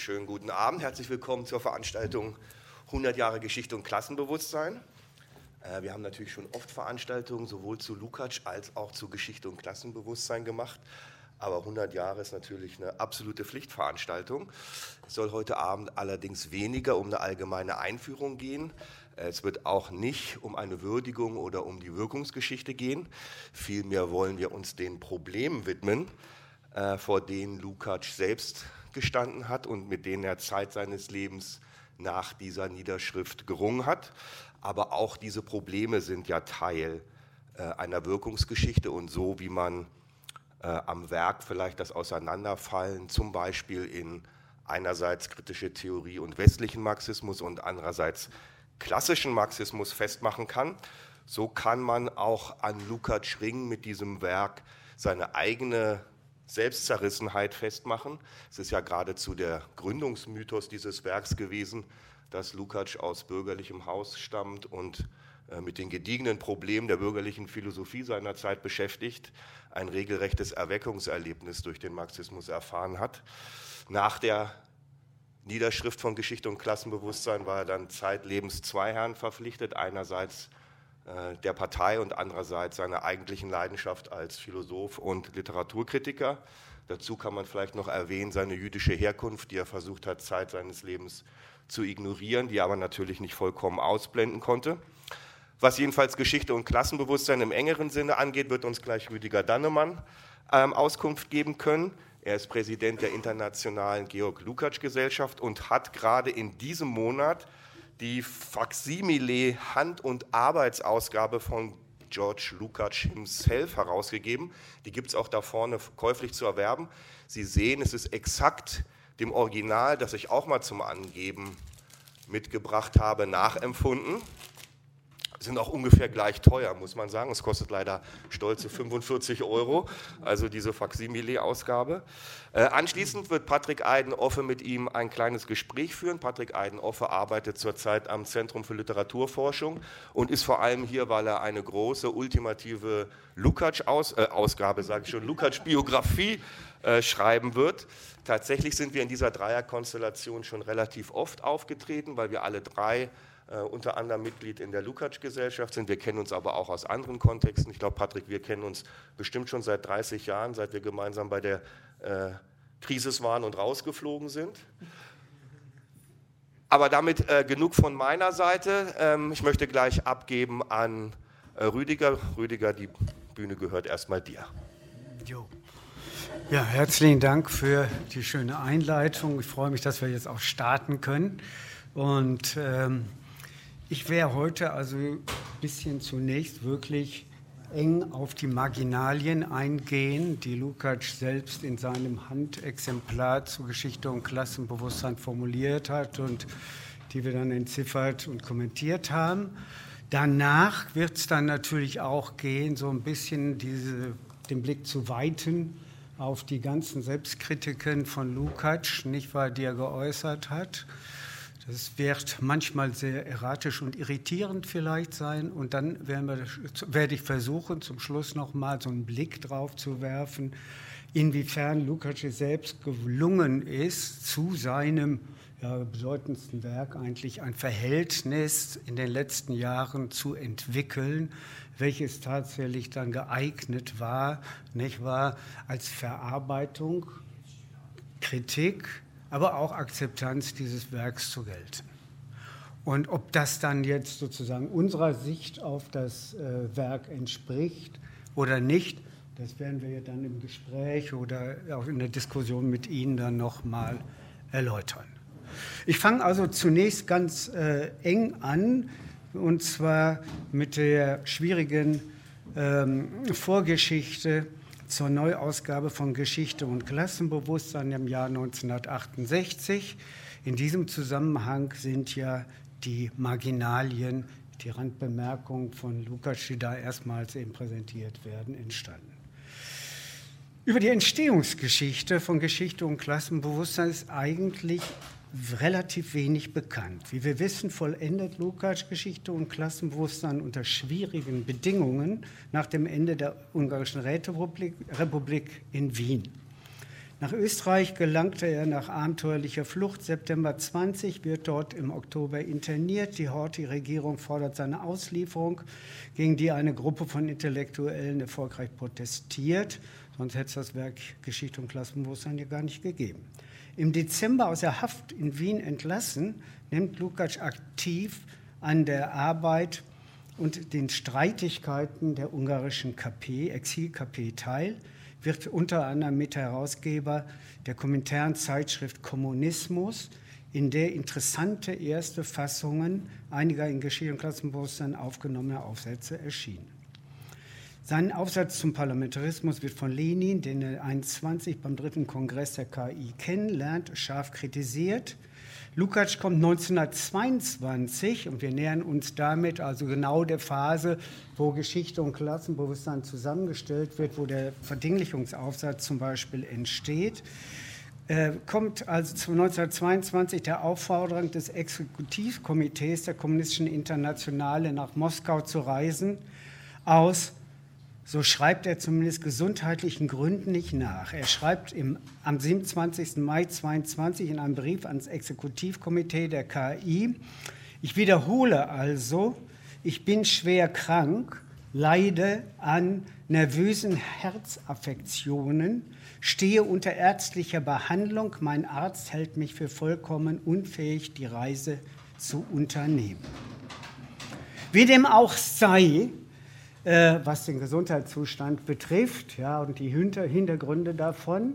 schönen guten Abend. Herzlich willkommen zur Veranstaltung 100 Jahre Geschichte und Klassenbewusstsein. Äh, wir haben natürlich schon oft Veranstaltungen sowohl zu Lukacs als auch zu Geschichte und Klassenbewusstsein gemacht. Aber 100 Jahre ist natürlich eine absolute Pflichtveranstaltung. Es soll heute Abend allerdings weniger um eine allgemeine Einführung gehen. Es wird auch nicht um eine Würdigung oder um die Wirkungsgeschichte gehen. Vielmehr wollen wir uns den Problemen widmen, äh, vor denen Lukács selbst gestanden hat und mit denen er Zeit seines Lebens nach dieser Niederschrift gerungen hat. Aber auch diese Probleme sind ja Teil äh, einer Wirkungsgeschichte und so wie man äh, am Werk vielleicht das Auseinanderfallen zum Beispiel in einerseits kritische Theorie und westlichen Marxismus und andererseits klassischen Marxismus festmachen kann, so kann man auch an Lukács Ring mit diesem Werk seine eigene Selbstzerrissenheit festmachen. Es ist ja geradezu der Gründungsmythos dieses Werks gewesen, dass Lukács aus bürgerlichem Haus stammt und äh, mit den gediegenen Problemen der bürgerlichen Philosophie seiner Zeit beschäftigt, ein regelrechtes Erweckungserlebnis durch den Marxismus erfahren hat. Nach der Niederschrift von Geschichte und Klassenbewusstsein war er dann zeitlebens zwei Herren verpflichtet. Einerseits der Partei und andererseits seiner eigentlichen Leidenschaft als Philosoph und Literaturkritiker. Dazu kann man vielleicht noch erwähnen seine jüdische Herkunft, die er versucht hat, Zeit seines Lebens zu ignorieren, die er aber natürlich nicht vollkommen ausblenden konnte. Was jedenfalls Geschichte und Klassenbewusstsein im engeren Sinne angeht, wird uns gleich Rüdiger Dannemann ähm, Auskunft geben können. Er ist Präsident der Internationalen Georg Lukacs Gesellschaft und hat gerade in diesem Monat die Faximile Hand- und Arbeitsausgabe von George Lukács himself herausgegeben. Die gibt es auch da vorne käuflich zu erwerben. Sie sehen, es ist exakt dem Original, das ich auch mal zum Angeben mitgebracht habe, nachempfunden sind auch ungefähr gleich teuer, muss man sagen. Es kostet leider stolze 45 Euro, also diese Faksimile-Ausgabe. Äh, anschließend wird Patrick Eidenoffe mit ihm ein kleines Gespräch führen. Patrick Eidenoffe arbeitet zurzeit am Zentrum für Literaturforschung und ist vor allem hier, weil er eine große, ultimative Lukács-Ausgabe, äh, sage ich schon, Lukács-Biografie äh, schreiben wird. Tatsächlich sind wir in dieser Dreierkonstellation schon relativ oft aufgetreten, weil wir alle drei unter anderem Mitglied in der Lukács-Gesellschaft sind. Wir kennen uns aber auch aus anderen Kontexten. Ich glaube, Patrick, wir kennen uns bestimmt schon seit 30 Jahren, seit wir gemeinsam bei der äh, Krisis waren und rausgeflogen sind. Aber damit äh, genug von meiner Seite. Ähm, ich möchte gleich abgeben an äh, Rüdiger. Rüdiger, die Bühne gehört erstmal dir. Jo. Ja, herzlichen Dank für die schöne Einleitung. Ich freue mich, dass wir jetzt auch starten können. Und ähm, ich werde heute also ein bisschen zunächst wirklich eng auf die Marginalien eingehen, die Lukács selbst in seinem Handexemplar zur Geschichte und Klassenbewusstsein formuliert hat und die wir dann entziffert und kommentiert haben. Danach wird es dann natürlich auch gehen, so ein bisschen diese, den Blick zu weiten auf die ganzen Selbstkritiken von Lukács, nicht wahr, die er geäußert hat. Das wird manchmal sehr erratisch und irritierend vielleicht sein. Und dann wir, werde ich versuchen, zum Schluss nochmal so einen Blick drauf zu werfen, inwiefern Lukács selbst gelungen ist, zu seinem ja, bedeutendsten Werk eigentlich ein Verhältnis in den letzten Jahren zu entwickeln, welches tatsächlich dann geeignet war, nicht wahr, als Verarbeitung, Kritik, aber auch Akzeptanz dieses Werks zu gelten. Und ob das dann jetzt sozusagen unserer Sicht auf das äh, Werk entspricht oder nicht, das werden wir dann im Gespräch oder auch in der Diskussion mit Ihnen dann nochmal erläutern. Ich fange also zunächst ganz äh, eng an, und zwar mit der schwierigen ähm, Vorgeschichte zur Neuausgabe von Geschichte und Klassenbewusstsein im Jahr 1968. In diesem Zusammenhang sind ja die Marginalien, die Randbemerkungen von Lukas, die da erstmals eben präsentiert werden, entstanden. Über die Entstehungsgeschichte von Geschichte und Klassenbewusstsein ist eigentlich relativ wenig bekannt. Wie wir wissen, vollendet Lukács Geschichte und Klassenbewusstsein unter schwierigen Bedingungen nach dem Ende der Ungarischen Räterepublik Republik in Wien. Nach Österreich gelangte er nach abenteuerlicher Flucht September 20, wird dort im Oktober interniert. Die Horthy-Regierung fordert seine Auslieferung, gegen die eine Gruppe von Intellektuellen erfolgreich protestiert. Sonst hätte es das Werk Geschichte und Klassenbewusstsein ja gar nicht gegeben. Im Dezember aus der Haft in Wien entlassen, nimmt Lukács aktiv an der Arbeit und den Streitigkeiten der ungarischen KP, Exil-KP teil wird unter anderem Mitherausgeber der kommentären Zeitschrift Kommunismus, in der interessante erste Fassungen einiger in Geschichte und Klassenbewusstsein aufgenommener Aufsätze erschienen. Sein Aufsatz zum Parlamentarismus wird von Lenin, den er 21 beim dritten Kongress der KI kennenlernt, scharf kritisiert. Lukács kommt 1922 und wir nähern uns damit also genau der Phase, wo Geschichte und Klassenbewusstsein zusammengestellt wird, wo der Verdinglichungsaufsatz zum Beispiel entsteht. Äh, kommt also 1922 der Aufforderung des Exekutivkomitees der Kommunistischen Internationale nach Moskau zu reisen aus so schreibt er zumindest gesundheitlichen Gründen nicht nach. Er schreibt im, am 27. Mai 2022 in einem Brief ans Exekutivkomitee der KI, ich wiederhole also, ich bin schwer krank, leide an nervösen Herzaffektionen, stehe unter ärztlicher Behandlung, mein Arzt hält mich für vollkommen unfähig, die Reise zu unternehmen. Wie dem auch sei, äh, was den Gesundheitszustand betrifft ja, und die Hinter Hintergründe davon.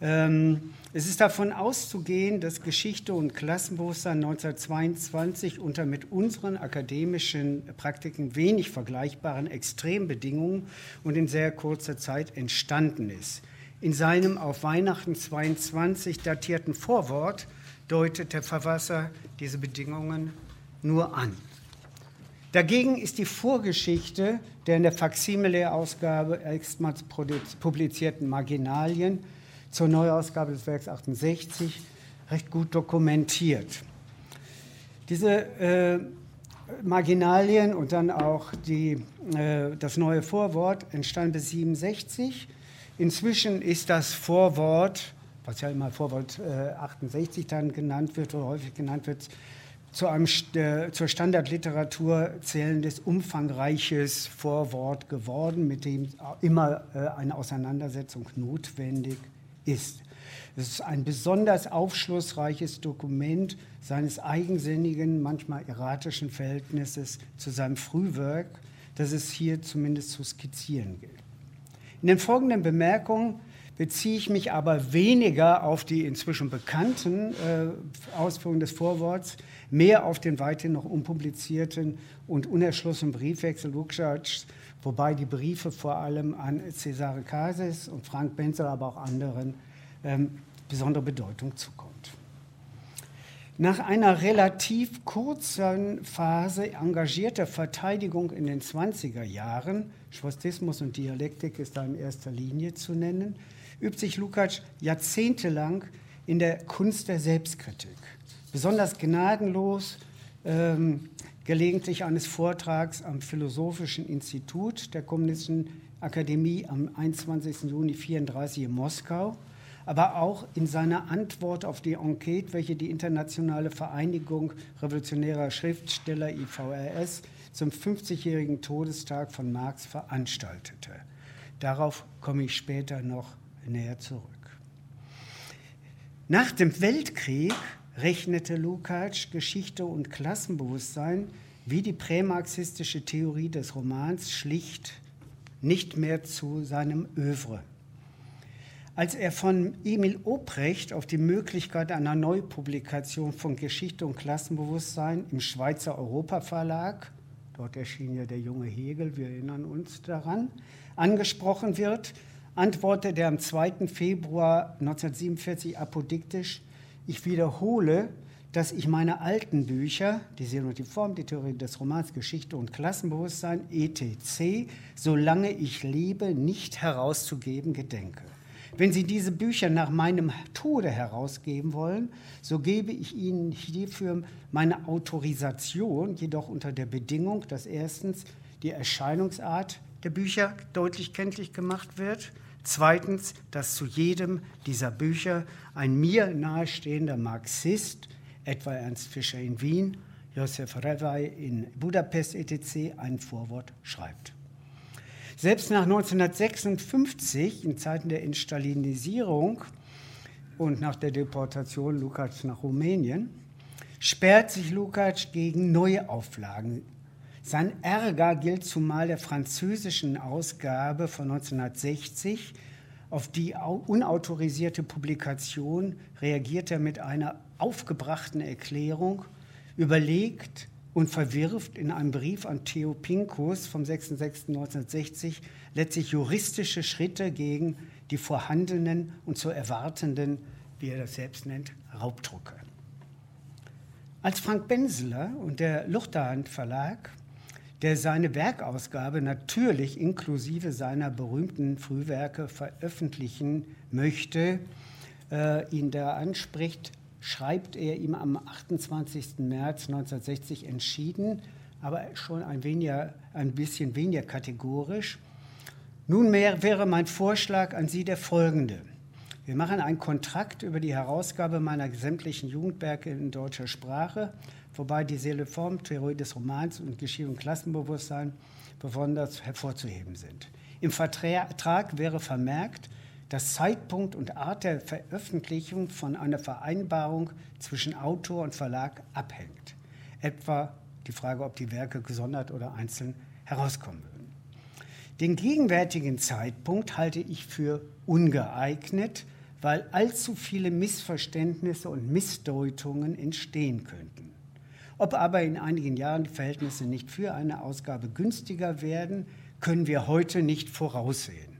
Ähm, es ist davon auszugehen, dass Geschichte und Klassenbewusstsein 1922 unter mit unseren akademischen Praktiken wenig vergleichbaren Extrembedingungen und in sehr kurzer Zeit entstanden ist. In seinem auf Weihnachten 22 datierten Vorwort deutet der Verfasser diese Bedingungen nur an. Dagegen ist die Vorgeschichte der in der Faksimile-Ausgabe erstmals publizierten Marginalien zur Neuausgabe des Werks 68 recht gut dokumentiert. Diese äh, Marginalien und dann auch die, äh, das neue Vorwort entstanden bis 67. Inzwischen ist das Vorwort, was ja immer Vorwort äh, 68 dann genannt wird oder häufig genannt wird, zu einem, äh, zur Standardliteratur zählendes, umfangreiches Vorwort geworden, mit dem immer äh, eine Auseinandersetzung notwendig ist. Es ist ein besonders aufschlussreiches Dokument seines eigensinnigen, manchmal erratischen Verhältnisses zu seinem Frühwerk, das es hier zumindest zu skizzieren gilt. In den folgenden Bemerkungen beziehe ich mich aber weniger auf die inzwischen bekannten äh, Ausführungen des Vorworts, mehr auf den weithin noch unpublizierten und unerschlossenen Briefwechsel Lukács, wobei die Briefe vor allem an Cesare Cases und Frank Benzer, aber auch anderen ähm, besondere Bedeutung zukommt. Nach einer relativ kurzen Phase engagierter Verteidigung in den 20er Jahren, Schwastismus und Dialektik ist da in erster Linie zu nennen, übt sich Lukács jahrzehntelang in der Kunst der Selbstkritik besonders gnadenlos, ähm, gelegentlich eines Vortrags am Philosophischen Institut der Kommunistischen Akademie am 21. Juni 1934 in Moskau, aber auch in seiner Antwort auf die Enquete, welche die Internationale Vereinigung Revolutionärer Schriftsteller IVRS zum 50-jährigen Todestag von Marx veranstaltete. Darauf komme ich später noch näher zurück. Nach dem Weltkrieg rechnete Lukács Geschichte und Klassenbewusstsein wie die prämarxistische Theorie des Romans schlicht nicht mehr zu seinem Övre. Als er von Emil Obrecht auf die Möglichkeit einer Neupublikation von Geschichte und Klassenbewusstsein im Schweizer Europa Verlag, dort erschien ja der junge Hegel, wir erinnern uns daran, angesprochen wird, antwortet er am 2. Februar 1947 apodiktisch, ich wiederhole, dass ich meine alten Bücher, die Form, die Theorie des Romans, Geschichte und Klassenbewusstsein, etc., solange ich lebe, nicht herauszugeben gedenke. Wenn Sie diese Bücher nach meinem Tode herausgeben wollen, so gebe ich Ihnen hierfür meine Autorisation, jedoch unter der Bedingung, dass erstens die Erscheinungsart der Bücher deutlich kenntlich gemacht wird, Zweitens, dass zu jedem dieser Bücher ein mir nahestehender Marxist, etwa Ernst Fischer in Wien, Josef Revay in Budapest etc., ein Vorwort schreibt. Selbst nach 1956, in Zeiten der Instalinisierung und nach der Deportation Lukács nach Rumänien, sperrt sich Lukács gegen neue Auflagen. Sein Ärger gilt zumal der französischen Ausgabe von 1960. Auf die unautorisierte Publikation reagiert er mit einer aufgebrachten Erklärung, überlegt und verwirft in einem Brief an Theo Pinkus vom 6.6.1960 letztlich juristische Schritte gegen die vorhandenen und zu erwartenden, wie er das selbst nennt, Raubdrucke. Als Frank Benseler und der Luchterhand Verlag, der seine Werkausgabe natürlich inklusive seiner berühmten Frühwerke veröffentlichen möchte, äh, ihn da anspricht, schreibt er ihm am 28. März 1960 entschieden, aber schon ein, weniger, ein bisschen weniger kategorisch. Nunmehr wäre mein Vorschlag an Sie der folgende. Wir machen einen Kontrakt über die Herausgabe meiner sämtlichen Jugendwerke in deutscher Sprache, wobei die Seeleform, Theorie des Romans und Geschichte und Klassenbewusstsein besonders hervorzuheben sind. Im Vertrag wäre vermerkt, dass Zeitpunkt und Art der Veröffentlichung von einer Vereinbarung zwischen Autor und Verlag abhängt. Etwa die Frage, ob die Werke gesondert oder einzeln herauskommen würden. Den gegenwärtigen Zeitpunkt halte ich für ungeeignet, weil allzu viele Missverständnisse und Missdeutungen entstehen könnten. Ob aber in einigen Jahren die Verhältnisse nicht für eine Ausgabe günstiger werden, können wir heute nicht voraussehen.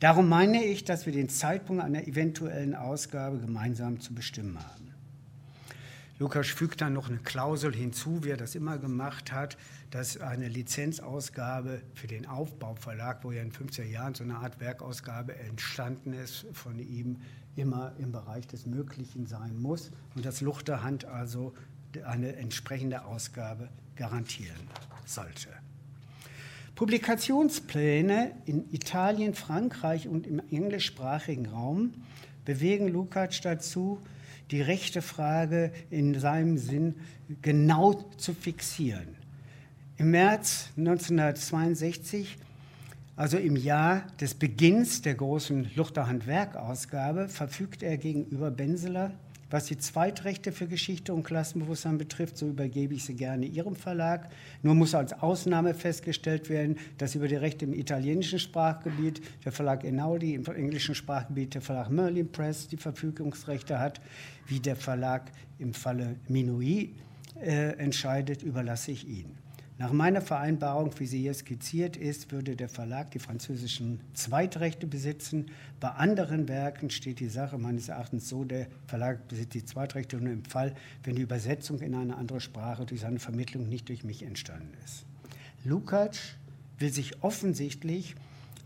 Darum meine ich, dass wir den Zeitpunkt einer eventuellen Ausgabe gemeinsam zu bestimmen haben. Lukas fügt dann noch eine Klausel hinzu, wie er das immer gemacht hat, dass eine Lizenzausgabe für den Aufbauverlag, wo ja in 50er Jahren so eine Art Werkausgabe entstanden ist, von ihm immer im Bereich des Möglichen sein muss und dass Luchterhand also eine entsprechende Ausgabe garantieren sollte. Publikationspläne in Italien, Frankreich und im englischsprachigen Raum bewegen Lukács dazu, die rechte Frage in seinem Sinn genau zu fixieren. Im März 1962, also im Jahr des Beginns der großen Luchterhand-Werkausgabe, verfügt er gegenüber Benseler was die Zweitrechte für Geschichte und Klassenbewusstsein betrifft, so übergebe ich sie gerne Ihrem Verlag. Nur muss als Ausnahme festgestellt werden, dass über die Rechte im italienischen Sprachgebiet der Verlag Einaudi, im englischen Sprachgebiet der Verlag Merlin Press die Verfügungsrechte hat. Wie der Verlag im Falle Minui äh, entscheidet, überlasse ich Ihnen. Nach meiner Vereinbarung, wie sie hier skizziert ist, würde der Verlag die französischen Zweitrechte besitzen. Bei anderen Werken steht die Sache meines Erachtens so, der Verlag besitzt die Zweitrechte nur im Fall, wenn die Übersetzung in eine andere Sprache durch seine Vermittlung nicht durch mich entstanden ist. Lukács will sich offensichtlich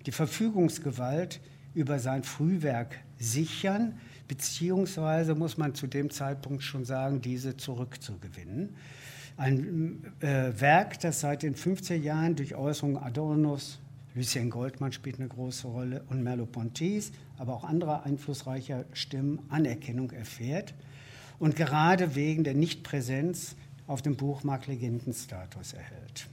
die Verfügungsgewalt über sein Frühwerk sichern, beziehungsweise muss man zu dem Zeitpunkt schon sagen, diese zurückzugewinnen. Ein äh, Werk, das seit den 50er Jahren durch Äußerungen Adornos, Lucien Goldmann spielt eine große Rolle und Merleau-Ponty's, aber auch anderer einflussreicher Stimmen Anerkennung erfährt und gerade wegen der Nichtpräsenz auf dem Buchmarkt Legendenstatus erhält.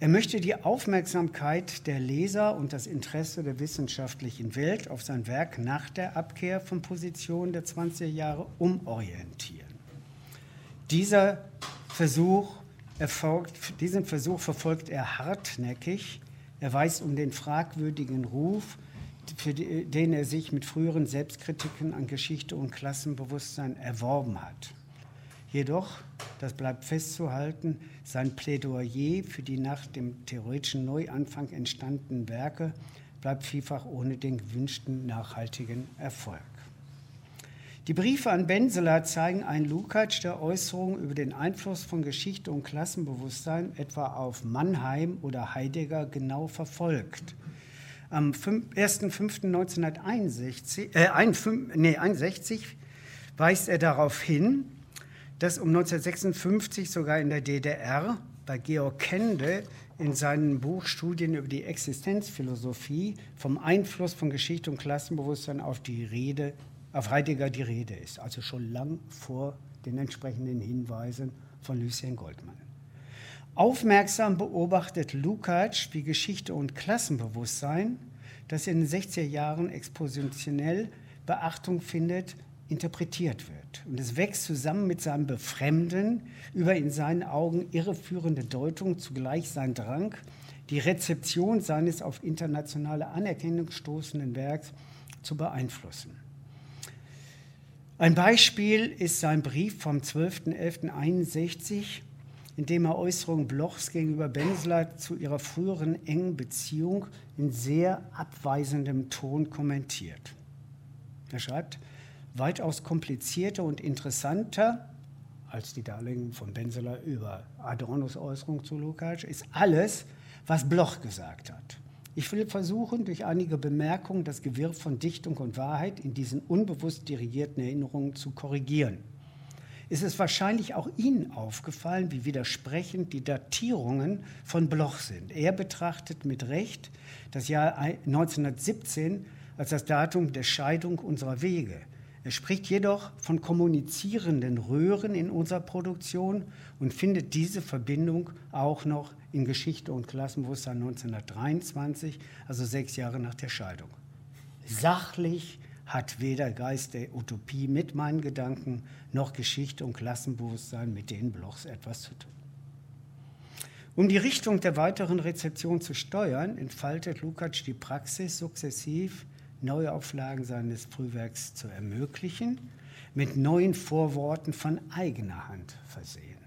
Er möchte die Aufmerksamkeit der Leser und das Interesse der wissenschaftlichen Welt auf sein Werk nach der Abkehr von Positionen der 20er Jahre umorientieren. Dieser Versuch erfolgt, diesen Versuch verfolgt er hartnäckig. Er weiß um den fragwürdigen Ruf, für den er sich mit früheren Selbstkritiken an Geschichte und Klassenbewusstsein erworben hat. Jedoch, das bleibt festzuhalten, sein Plädoyer für die nach dem theoretischen Neuanfang entstandenen Werke bleibt vielfach ohne den gewünschten nachhaltigen Erfolg. Die Briefe an Benseler zeigen einen Lukács, der Äußerungen über den Einfluss von Geschichte und Klassenbewusstsein etwa auf Mannheim oder Heidegger genau verfolgt. Am 1.5.1961 äh, nee, weist er darauf hin, dass um 1956 sogar in der DDR bei Georg Kende in seinem Buch Studien über die Existenzphilosophie vom Einfluss von Geschichte und Klassenbewusstsein auf die Rede, auf Heidegger die Rede ist, also schon lang vor den entsprechenden Hinweisen von Lucien Goldmann. Aufmerksam beobachtet Lukács, wie Geschichte und Klassenbewusstsein, das in den 60er Jahren expositionell Beachtung findet, interpretiert wird. Und es wächst zusammen mit seinem Befremden über in seinen Augen irreführende Deutung zugleich sein Drang, die Rezeption seines auf internationale Anerkennung stoßenden Werks zu beeinflussen. Ein Beispiel ist sein Brief vom 12.11.61, in dem er Äußerungen Blochs gegenüber Bensler zu ihrer früheren engen Beziehung in sehr abweisendem Ton kommentiert. Er schreibt, weitaus komplizierter und interessanter als die Darlegungen von Benseler über Adornos Äußerung zu Lukács ist alles, was Bloch gesagt hat. Ich will versuchen, durch einige Bemerkungen das Gewirr von Dichtung und Wahrheit in diesen unbewusst dirigierten Erinnerungen zu korrigieren. Es ist wahrscheinlich auch Ihnen aufgefallen, wie widersprechend die Datierungen von Bloch sind. Er betrachtet mit Recht das Jahr 1917 als das Datum der Scheidung unserer Wege. Er spricht jedoch von kommunizierenden Röhren in unserer Produktion und findet diese Verbindung auch noch in Geschichte und Klassenbewusstsein 1923, also sechs Jahre nach der Scheidung. Sachlich hat weder Geist der Utopie mit meinen Gedanken noch Geschichte und Klassenbewusstsein mit den Blochs etwas zu tun. Um die Richtung der weiteren Rezeption zu steuern, entfaltet Lukács die Praxis sukzessiv Neuauflagen seines Frühwerks zu ermöglichen, mit neuen Vorworten von eigener Hand versehen.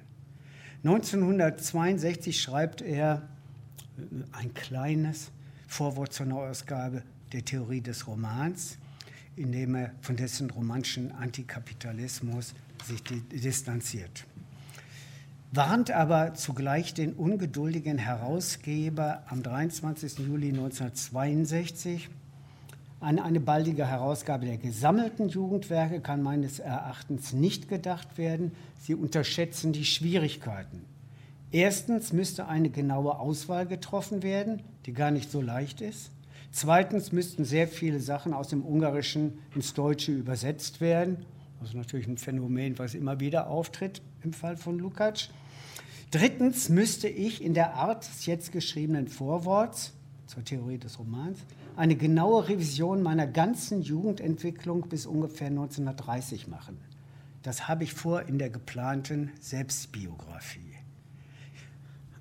1962 schreibt er äh, ein kleines Vorwort zur Neuausgabe der Theorie des Romans, in dem er von dessen romantischen Antikapitalismus sich distanziert. Warnt aber zugleich den ungeduldigen Herausgeber am 23. Juli 1962 an eine baldige Herausgabe der gesammelten Jugendwerke kann meines Erachtens nicht gedacht werden. Sie unterschätzen die Schwierigkeiten. Erstens müsste eine genaue Auswahl getroffen werden, die gar nicht so leicht ist. Zweitens müssten sehr viele Sachen aus dem Ungarischen ins Deutsche übersetzt werden. Das ist natürlich ein Phänomen, was immer wieder auftritt im Fall von Lukács. Drittens müsste ich in der Art des jetzt geschriebenen Vorworts zur Theorie des Romans eine genaue Revision meiner ganzen Jugendentwicklung bis ungefähr 1930 machen. Das habe ich vor in der geplanten Selbstbiografie.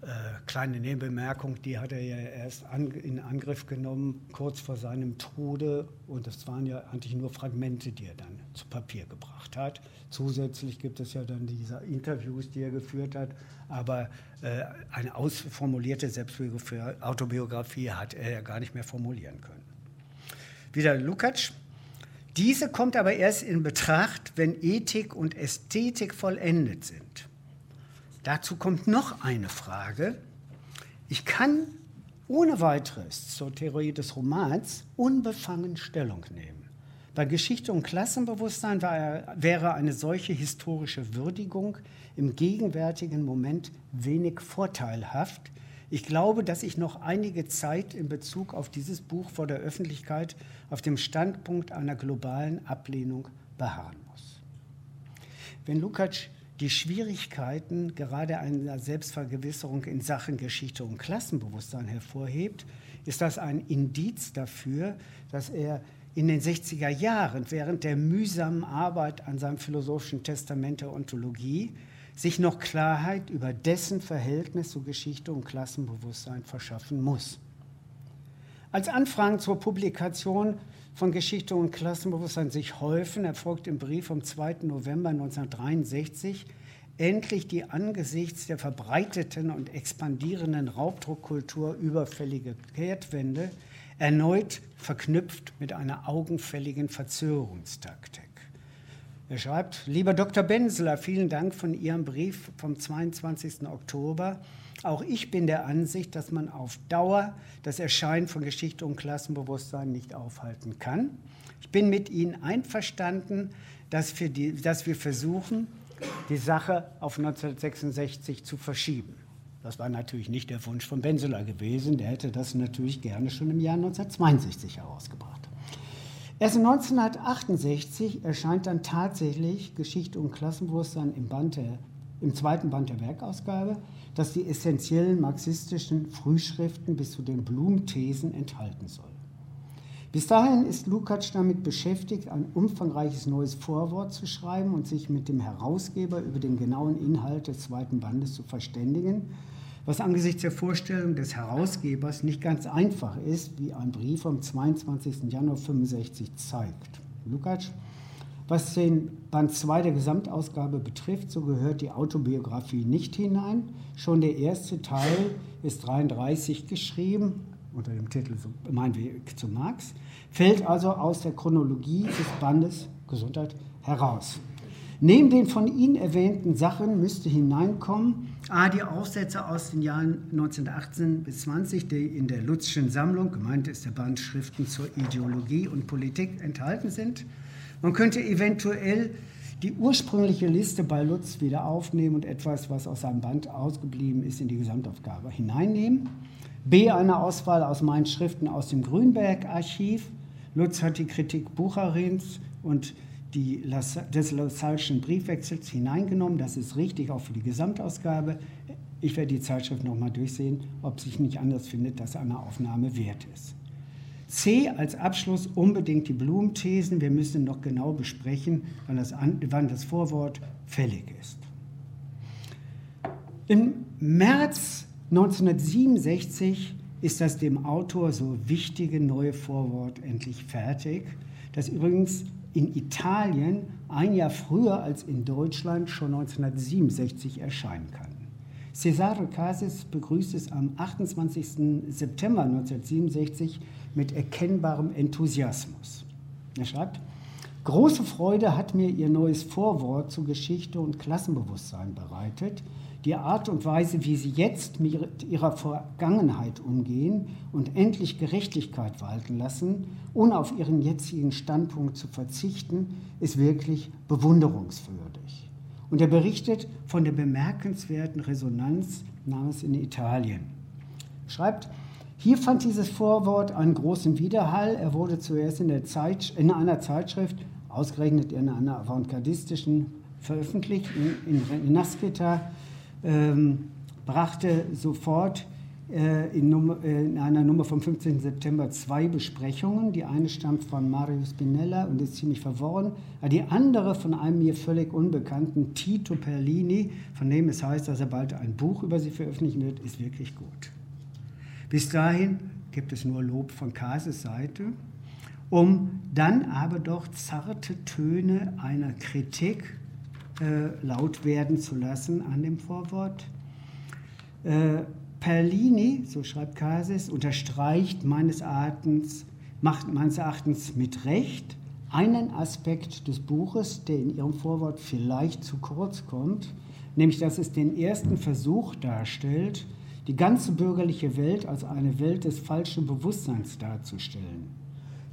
Äh, kleine Nebenbemerkung, die hat er ja erst an, in Angriff genommen, kurz vor seinem Tode. Und das waren ja eigentlich nur Fragmente, die er dann zu Papier gebracht hat. Zusätzlich gibt es ja dann diese Interviews, die er geführt hat. Aber äh, eine ausformulierte Selbstbiografie, Autobiografie hat er ja gar nicht mehr formulieren können. Wieder Lukács. Diese kommt aber erst in Betracht, wenn Ethik und Ästhetik vollendet sind. Dazu kommt noch eine Frage. Ich kann ohne weiteres zur Theorie des Romans unbefangen Stellung nehmen. Bei Geschichte und Klassenbewusstsein wäre eine solche historische Würdigung im gegenwärtigen Moment wenig vorteilhaft. Ich glaube, dass ich noch einige Zeit in Bezug auf dieses Buch vor der Öffentlichkeit auf dem Standpunkt einer globalen Ablehnung beharren muss. Wenn Lukács die Schwierigkeiten gerade einer Selbstvergewisserung in Sachen Geschichte und Klassenbewusstsein hervorhebt, ist das ein Indiz dafür, dass er in den 60er Jahren während der mühsamen Arbeit an seinem philosophischen Testament der Ontologie sich noch Klarheit über dessen Verhältnis zu Geschichte und Klassenbewusstsein verschaffen muss. Als Anfragen zur Publikation von Geschichte und Klassenbewusstsein sich häufen, erfolgt im Brief vom 2. November 1963 endlich die angesichts der verbreiteten und expandierenden Raubdruckkultur überfällige Kehrtwende, erneut verknüpft mit einer augenfälligen Verzögerungstaktik. Er schreibt, lieber Dr. Benseler, vielen Dank von Ihrem Brief vom 22. Oktober. Auch ich bin der Ansicht, dass man auf Dauer das Erscheinen von Geschichte und Klassenbewusstsein nicht aufhalten kann. Ich bin mit Ihnen einverstanden, dass wir, die, dass wir versuchen, die Sache auf 1966 zu verschieben. Das war natürlich nicht der Wunsch von Benseler gewesen. Der hätte das natürlich gerne schon im Jahr 1962 herausgebracht. Erst 1968 erscheint dann tatsächlich Geschichte und Klassenbewusstsein im, Band der, im zweiten Band der Werkausgabe, das die essentiellen marxistischen Frühschriften bis zu den Blumenthesen enthalten soll. Bis dahin ist Lukács damit beschäftigt, ein umfangreiches neues Vorwort zu schreiben und sich mit dem Herausgeber über den genauen Inhalt des zweiten Bandes zu verständigen was angesichts der Vorstellung des Herausgebers nicht ganz einfach ist, wie ein Brief vom 22. Januar 65 zeigt. Lukács, was den Band 2 der Gesamtausgabe betrifft, so gehört die Autobiografie nicht hinein. Schon der erste Teil ist 33 geschrieben, unter dem Titel Mein Weg zu Marx, fällt also aus der Chronologie des Bandes Gesundheit heraus. Neben den von Ihnen erwähnten Sachen müsste hineinkommen A, die Aufsätze aus den Jahren 1918 bis 20, die in der Lutzschen Sammlung, gemeint ist der Band Schriften zur Ideologie und Politik, enthalten sind. Man könnte eventuell die ursprüngliche Liste bei Lutz wieder aufnehmen und etwas, was aus seinem Band ausgeblieben ist, in die Gesamtaufgabe hineinnehmen. B, eine Auswahl aus meinen Schriften aus dem Grünberg-Archiv. Lutz hat die Kritik Bucherins und die, des Lassalschen Briefwechsels hineingenommen. Das ist richtig, auch für die Gesamtausgabe. Ich werde die Zeitschrift nochmal durchsehen, ob sich nicht anders findet, dass eine Aufnahme wert ist. C als Abschluss unbedingt die Blumenthesen. Wir müssen noch genau besprechen, wann das, wann das Vorwort fällig ist. Im März 1967 ist das dem Autor so wichtige neue Vorwort endlich fertig, das übrigens in Italien ein Jahr früher als in Deutschland schon 1967 erscheinen kann. Cesare Casis begrüßt es am 28. September 1967 mit erkennbarem Enthusiasmus. Er schreibt, Große Freude hat mir Ihr neues Vorwort zu Geschichte und Klassenbewusstsein bereitet, die Art und Weise, wie sie jetzt mit ihrer Vergangenheit umgehen und endlich Gerechtigkeit walten lassen, ohne auf ihren jetzigen Standpunkt zu verzichten, ist wirklich bewunderungswürdig. Und er berichtet von der bemerkenswerten Resonanz namens in Italien. Schreibt, hier fand dieses Vorwort einen großen Widerhall. Er wurde zuerst in, Zeit, in einer Zeitschrift, ausgerechnet in einer avantgardistischen, veröffentlicht, in, in Nasketa, ähm, brachte sofort äh, in, Nummer, äh, in, einer Nummer vom 15. September zwei Besprechungen. Die eine stammt von Mario Spinella und ist ziemlich verworren. Die andere von einem mir völlig unbekannten Tito Perlini, von dem es heißt, dass er bald ein Buch über sie veröffentlichen wird, ist wirklich gut. Bis dahin gibt es nur Lob von Kases Seite, um dann aber doch zarte Töne einer Kritik äh, laut werden zu lassen an dem Vorwort. Äh, Perlini, so schreibt Casis, unterstreicht meines Erachtens, macht meines Erachtens mit Recht einen Aspekt des Buches, der in ihrem Vorwort vielleicht zu kurz kommt, nämlich dass es den ersten Versuch darstellt, die ganze bürgerliche Welt als eine Welt des falschen Bewusstseins darzustellen.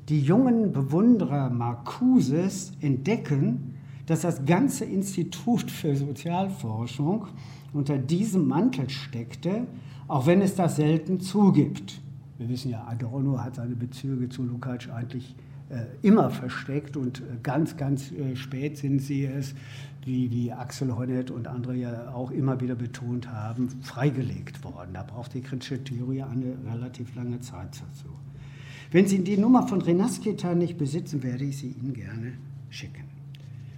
Die jungen Bewunderer Marcuses entdecken, dass das ganze Institut für Sozialforschung unter diesem Mantel steckte, auch wenn es das selten zugibt. Wir wissen ja, Adorno hat seine Bezüge zu Lukács eigentlich äh, immer versteckt und äh, ganz, ganz äh, spät sind sie es, wie, wie Axel Honneth und andere ja auch immer wieder betont haben, freigelegt worden. Da braucht die kritische Theorie eine relativ lange Zeit dazu. Wenn Sie die Nummer von Renasketa nicht besitzen, werde ich sie Ihnen gerne schicken.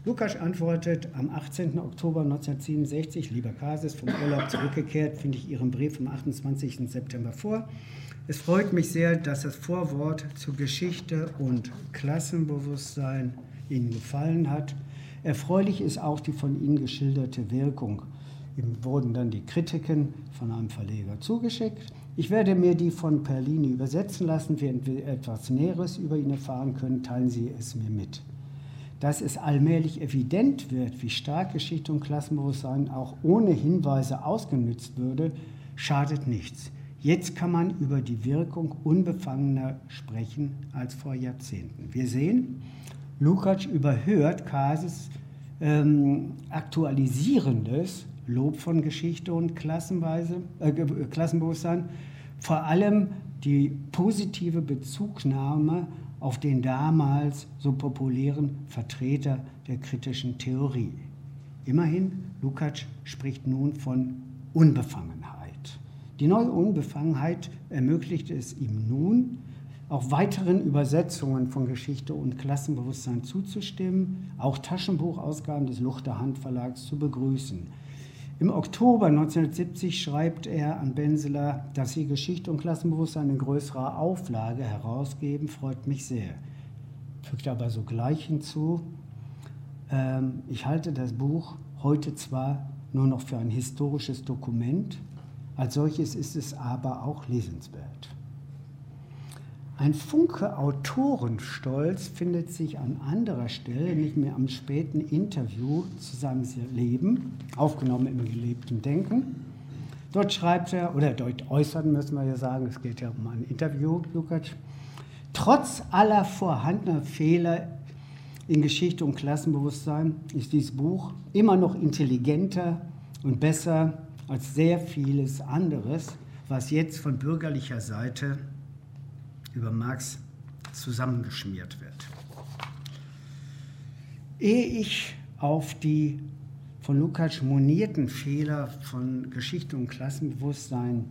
Lukas antwortet am 18. Oktober 1967, lieber Kasis, vom Urlaub zurückgekehrt, finde ich Ihren Brief vom 28. September vor. Es freut mich sehr, dass das Vorwort zur Geschichte und Klassenbewusstsein Ihnen gefallen hat. Erfreulich ist auch die von Ihnen geschilderte Wirkung. Ihm wurden dann die Kritiken von einem Verleger zugeschickt. Ich werde mir die von Perlini übersetzen lassen. Während wir etwas Näheres über ihn erfahren können, teilen Sie es mir mit dass es allmählich evident wird, wie stark Geschichte und Klassenbewusstsein auch ohne Hinweise ausgenützt würde, schadet nichts. Jetzt kann man über die Wirkung unbefangener sprechen als vor Jahrzehnten. Wir sehen, Lukács überhört Kases ähm, aktualisierendes Lob von Geschichte und Klassenweise, äh, Klassenbewusstsein, vor allem die positive Bezugnahme auf den damals so populären Vertreter der kritischen Theorie. Immerhin, Lukács spricht nun von Unbefangenheit. Die neue Unbefangenheit ermöglicht es ihm nun, auch weiteren Übersetzungen von Geschichte und Klassenbewusstsein zuzustimmen, auch Taschenbuchausgaben des Luchter Handverlags zu begrüßen. Im Oktober 1970 schreibt er an Benseler, dass sie Geschichte und Klassenbewusstsein in größerer Auflage herausgeben, freut mich sehr. Fügt aber sogleich hinzu, ähm, ich halte das Buch heute zwar nur noch für ein historisches Dokument, als solches ist es aber auch lesenswert. Ein Funke Autorenstolz findet sich an anderer Stelle, nicht mehr am späten Interview zu seinem Leben, aufgenommen im gelebten Denken. Dort schreibt er, oder dort äußern müssen wir ja sagen, es geht ja um ein Interview, Lukács. Trotz aller vorhandenen Fehler in Geschichte und Klassenbewusstsein ist dieses Buch immer noch intelligenter und besser als sehr vieles anderes, was jetzt von bürgerlicher Seite über Marx zusammengeschmiert wird. Ehe ich auf die von Lukács monierten Fehler von Geschichte und Klassenbewusstsein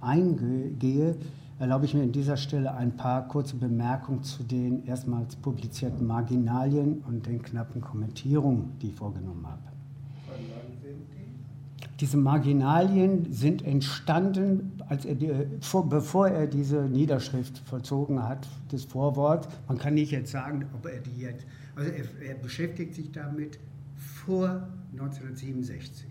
eingehe, erlaube ich mir an dieser Stelle ein paar kurze Bemerkungen zu den erstmals publizierten Marginalien und den knappen Kommentierungen, die ich vorgenommen habe. Diese Marginalien sind entstanden, als er die, vor, bevor er diese Niederschrift vollzogen hat, des Vorworts. Man kann nicht jetzt sagen, ob er die jetzt, also er, er beschäftigt sich damit vor 1967.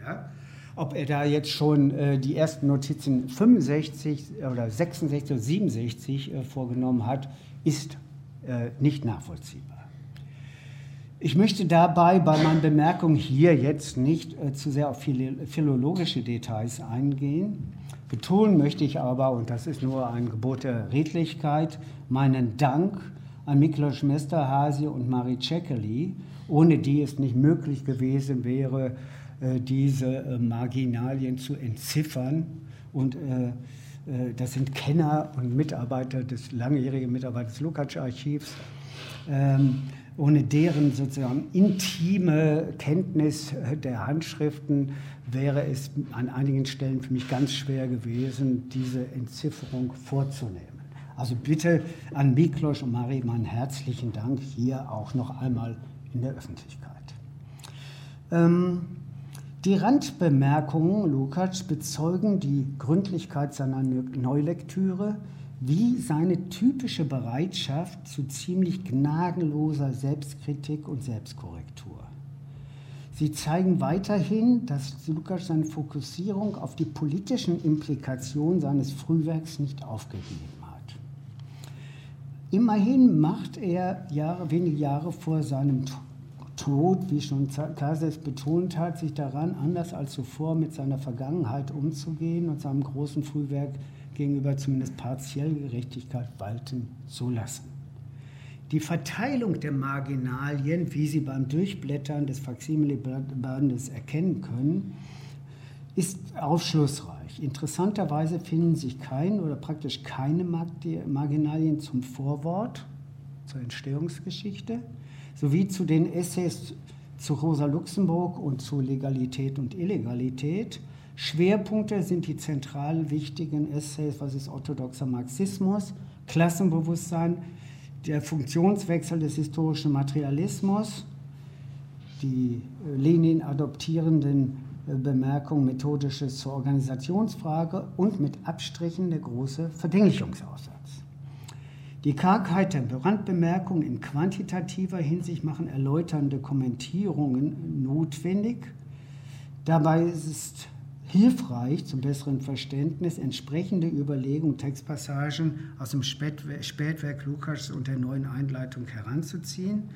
Ja? Ob er da jetzt schon äh, die ersten Notizen 65 oder 66 oder 67 äh, vorgenommen hat, ist äh, nicht nachvollziehbar. Ich möchte dabei bei meinen Bemerkungen hier jetzt nicht äh, zu sehr auf philologische Details eingehen. Betonen möchte ich aber, und das ist nur ein Gebot der Redlichkeit, meinen Dank an Miklos Mesterhasi und Marie Cekeli, ohne die es nicht möglich gewesen wäre, äh, diese äh, Marginalien zu entziffern. Und äh, das sind Kenner und Mitarbeiter des langjährigen Mitarbeiter des Lukács-Archivs. Ähm, ohne deren sozusagen intime Kenntnis der Handschriften wäre es an einigen Stellen für mich ganz schwer gewesen, diese Entzifferung vorzunehmen. Also bitte an Miklos und Marie meinen herzlichen Dank hier auch noch einmal in der Öffentlichkeit. Ähm, die Randbemerkungen Lukács bezeugen die Gründlichkeit seiner Neulektüre, wie seine typische Bereitschaft zu ziemlich gnadenloser Selbstkritik und Selbstkorrektur. Sie zeigen weiterhin, dass Lukács seine Fokussierung auf die politischen Implikationen seines Frühwerks nicht aufgegeben hat. Immerhin macht er Jahre, wenige Jahre vor seinem Tod, wie schon Cases betont hat, sich daran, anders als zuvor mit seiner Vergangenheit umzugehen und seinem großen Frühwerk gegenüber zumindest partiell Gerechtigkeit walten zu lassen. Die Verteilung der Marginalien, wie Sie beim Durchblättern des Faksimile-Bandes erkennen können, ist aufschlussreich. Interessanterweise finden sich keine oder praktisch keine Marginalien zum Vorwort, zur Entstehungsgeschichte, sowie zu den Essays zu Rosa Luxemburg und zu Legalität und Illegalität Schwerpunkte sind die zentral wichtigen Essays, was ist orthodoxer Marxismus, Klassenbewusstsein, der Funktionswechsel des historischen Materialismus, die äh, Lenin adoptierenden äh, Bemerkungen methodisches zur Organisationsfrage und mit Abstrichen der große Verdinglichungsaussatz. Die Kargheit der Randbemerkungen in quantitativer Hinsicht machen erläuternde Kommentierungen notwendig. Dabei ist hilfreich zum besseren Verständnis entsprechende Überlegungen, Textpassagen aus dem Spätwerk Lukas und der neuen Einleitung heranzuziehen.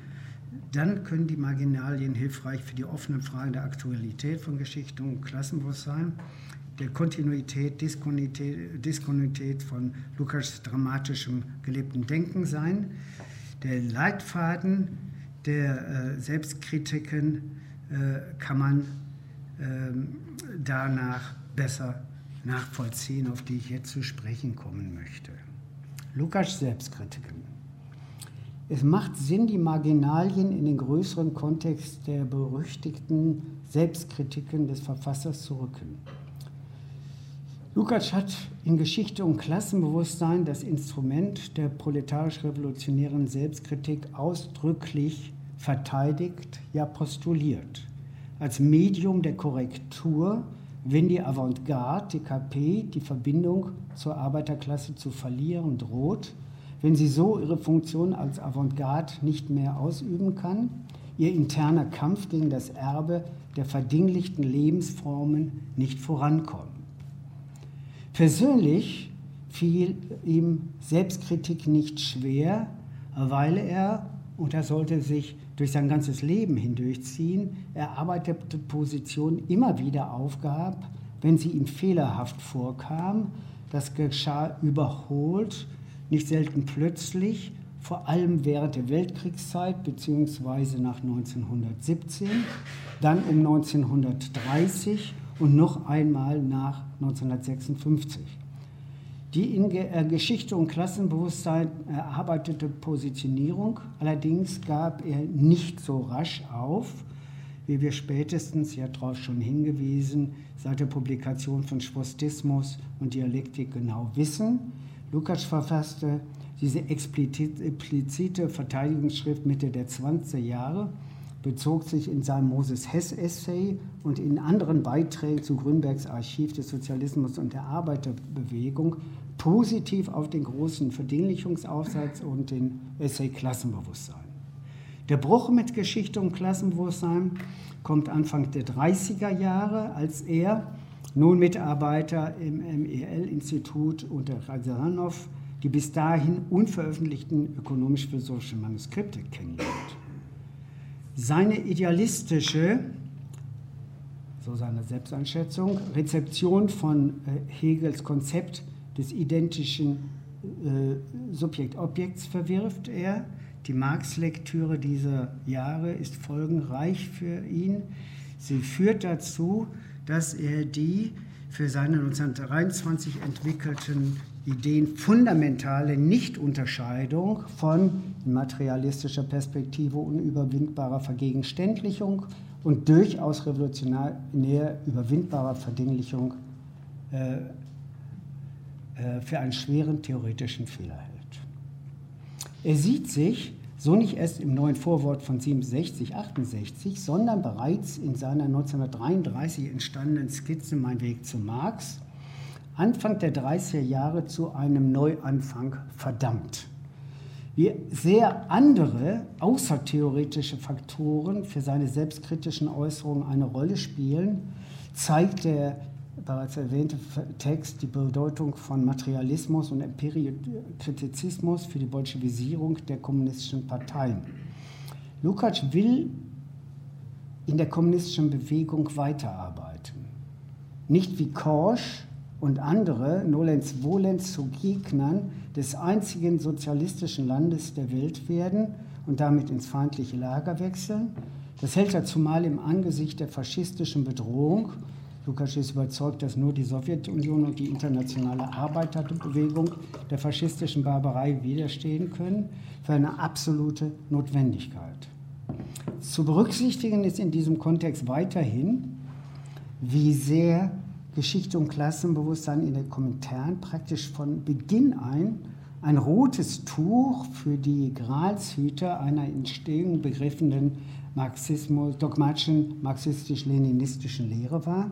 Dann können die Marginalien hilfreich für die offenen Fragen der Aktualität von Geschichte und Klassenbewusstsein, der Kontinuität, Diskontinuität, von Lukas dramatischem gelebten Denken sein. Der Leitfaden der äh, Selbstkritiken äh, kann man ähm, danach besser nachvollziehen, auf die ich jetzt zu sprechen kommen möchte. Lukas Selbstkritiken. Es macht Sinn, die Marginalien in den größeren Kontext der berüchtigten Selbstkritiken des Verfassers zu rücken. Lukács hat in Geschichte und Klassenbewusstsein das Instrument der proletarisch-revolutionären Selbstkritik ausdrücklich verteidigt, ja postuliert. Als Medium der Korrektur, wenn die Avantgarde, die KP, die Verbindung zur Arbeiterklasse zu verlieren droht, wenn sie so ihre Funktion als Avantgarde nicht mehr ausüben kann, ihr interner Kampf gegen das Erbe der verdinglichten Lebensformen nicht vorankommt. Persönlich fiel ihm Selbstkritik nicht schwer, weil er, und er sollte sich durch sein ganzes Leben hindurchziehen, erarbeitete Positionen immer wieder aufgab, wenn sie ihm fehlerhaft vorkam. Das geschah überholt, nicht selten plötzlich, vor allem während der Weltkriegszeit bzw. nach 1917, dann um 1930 und noch einmal nach 1956. Die in äh, Geschichte und Klassenbewusstsein erarbeitete Positionierung allerdings gab er nicht so rasch auf, wie wir spätestens, ja darauf schon hingewiesen, seit der Publikation von Schwostismus und Dialektik genau wissen. Lukács verfasste diese explizite Verteidigungsschrift Mitte der 20er Jahre bezog sich in seinem Moses Hess-Essay und in anderen Beiträgen zu Grünbergs Archiv des Sozialismus und der Arbeiterbewegung positiv auf den großen Verdinglichungsaufsatz und den Essay Klassenbewusstsein. Der Bruch mit Geschichte und Klassenbewusstsein kommt Anfang der 30er Jahre, als er, nun Mitarbeiter im MEL-Institut unter Razanov, die bis dahin unveröffentlichten ökonomisch-philosophischen Manuskripte kennenlernt. Seine idealistische, so seine Selbsteinschätzung, Rezeption von äh, Hegels Konzept des identischen äh, Subjekt-Objekts verwirft er. Die Marx-Lektüre dieser Jahre ist folgenreich für ihn. Sie führt dazu, dass er die für seine 1923 entwickelten Ideen fundamentale Nichtunterscheidung von materialistischer Perspektive unüberwindbarer Vergegenständlichung und durchaus revolutionär überwindbarer Verdinglichung äh, für einen schweren theoretischen Fehler hält. Er sieht sich so nicht erst im neuen Vorwort von 67, 68, sondern bereits in seiner 1933 entstandenen Skizze Mein Weg zu Marx Anfang der 30er Jahre zu einem Neuanfang verdammt. Wie sehr andere außertheoretische Faktoren für seine selbstkritischen Äußerungen eine Rolle spielen, zeigt der bereits erwähnte Text die Bedeutung von Materialismus und Empirikritizismus für die Bolschewisierung der kommunistischen Parteien. Lukács will in der kommunistischen Bewegung weiterarbeiten. Nicht wie Korsch und andere nolens volens zu Gegnern des einzigen sozialistischen Landes der Welt werden und damit ins feindliche Lager wechseln. Das hält er zumal im Angesicht der faschistischen Bedrohung. Lukas ist überzeugt, dass nur die Sowjetunion und die internationale Arbeiterbewegung der faschistischen Barbarei widerstehen können, für eine absolute Notwendigkeit. Zu berücksichtigen ist in diesem Kontext weiterhin, wie sehr Geschichte und Klassenbewusstsein in den Kommentaren praktisch von Beginn ein ein rotes Tuch für die Gralshüter einer Entstehung begriffenen Marxismus, dogmatischen marxistisch-leninistischen Lehre war.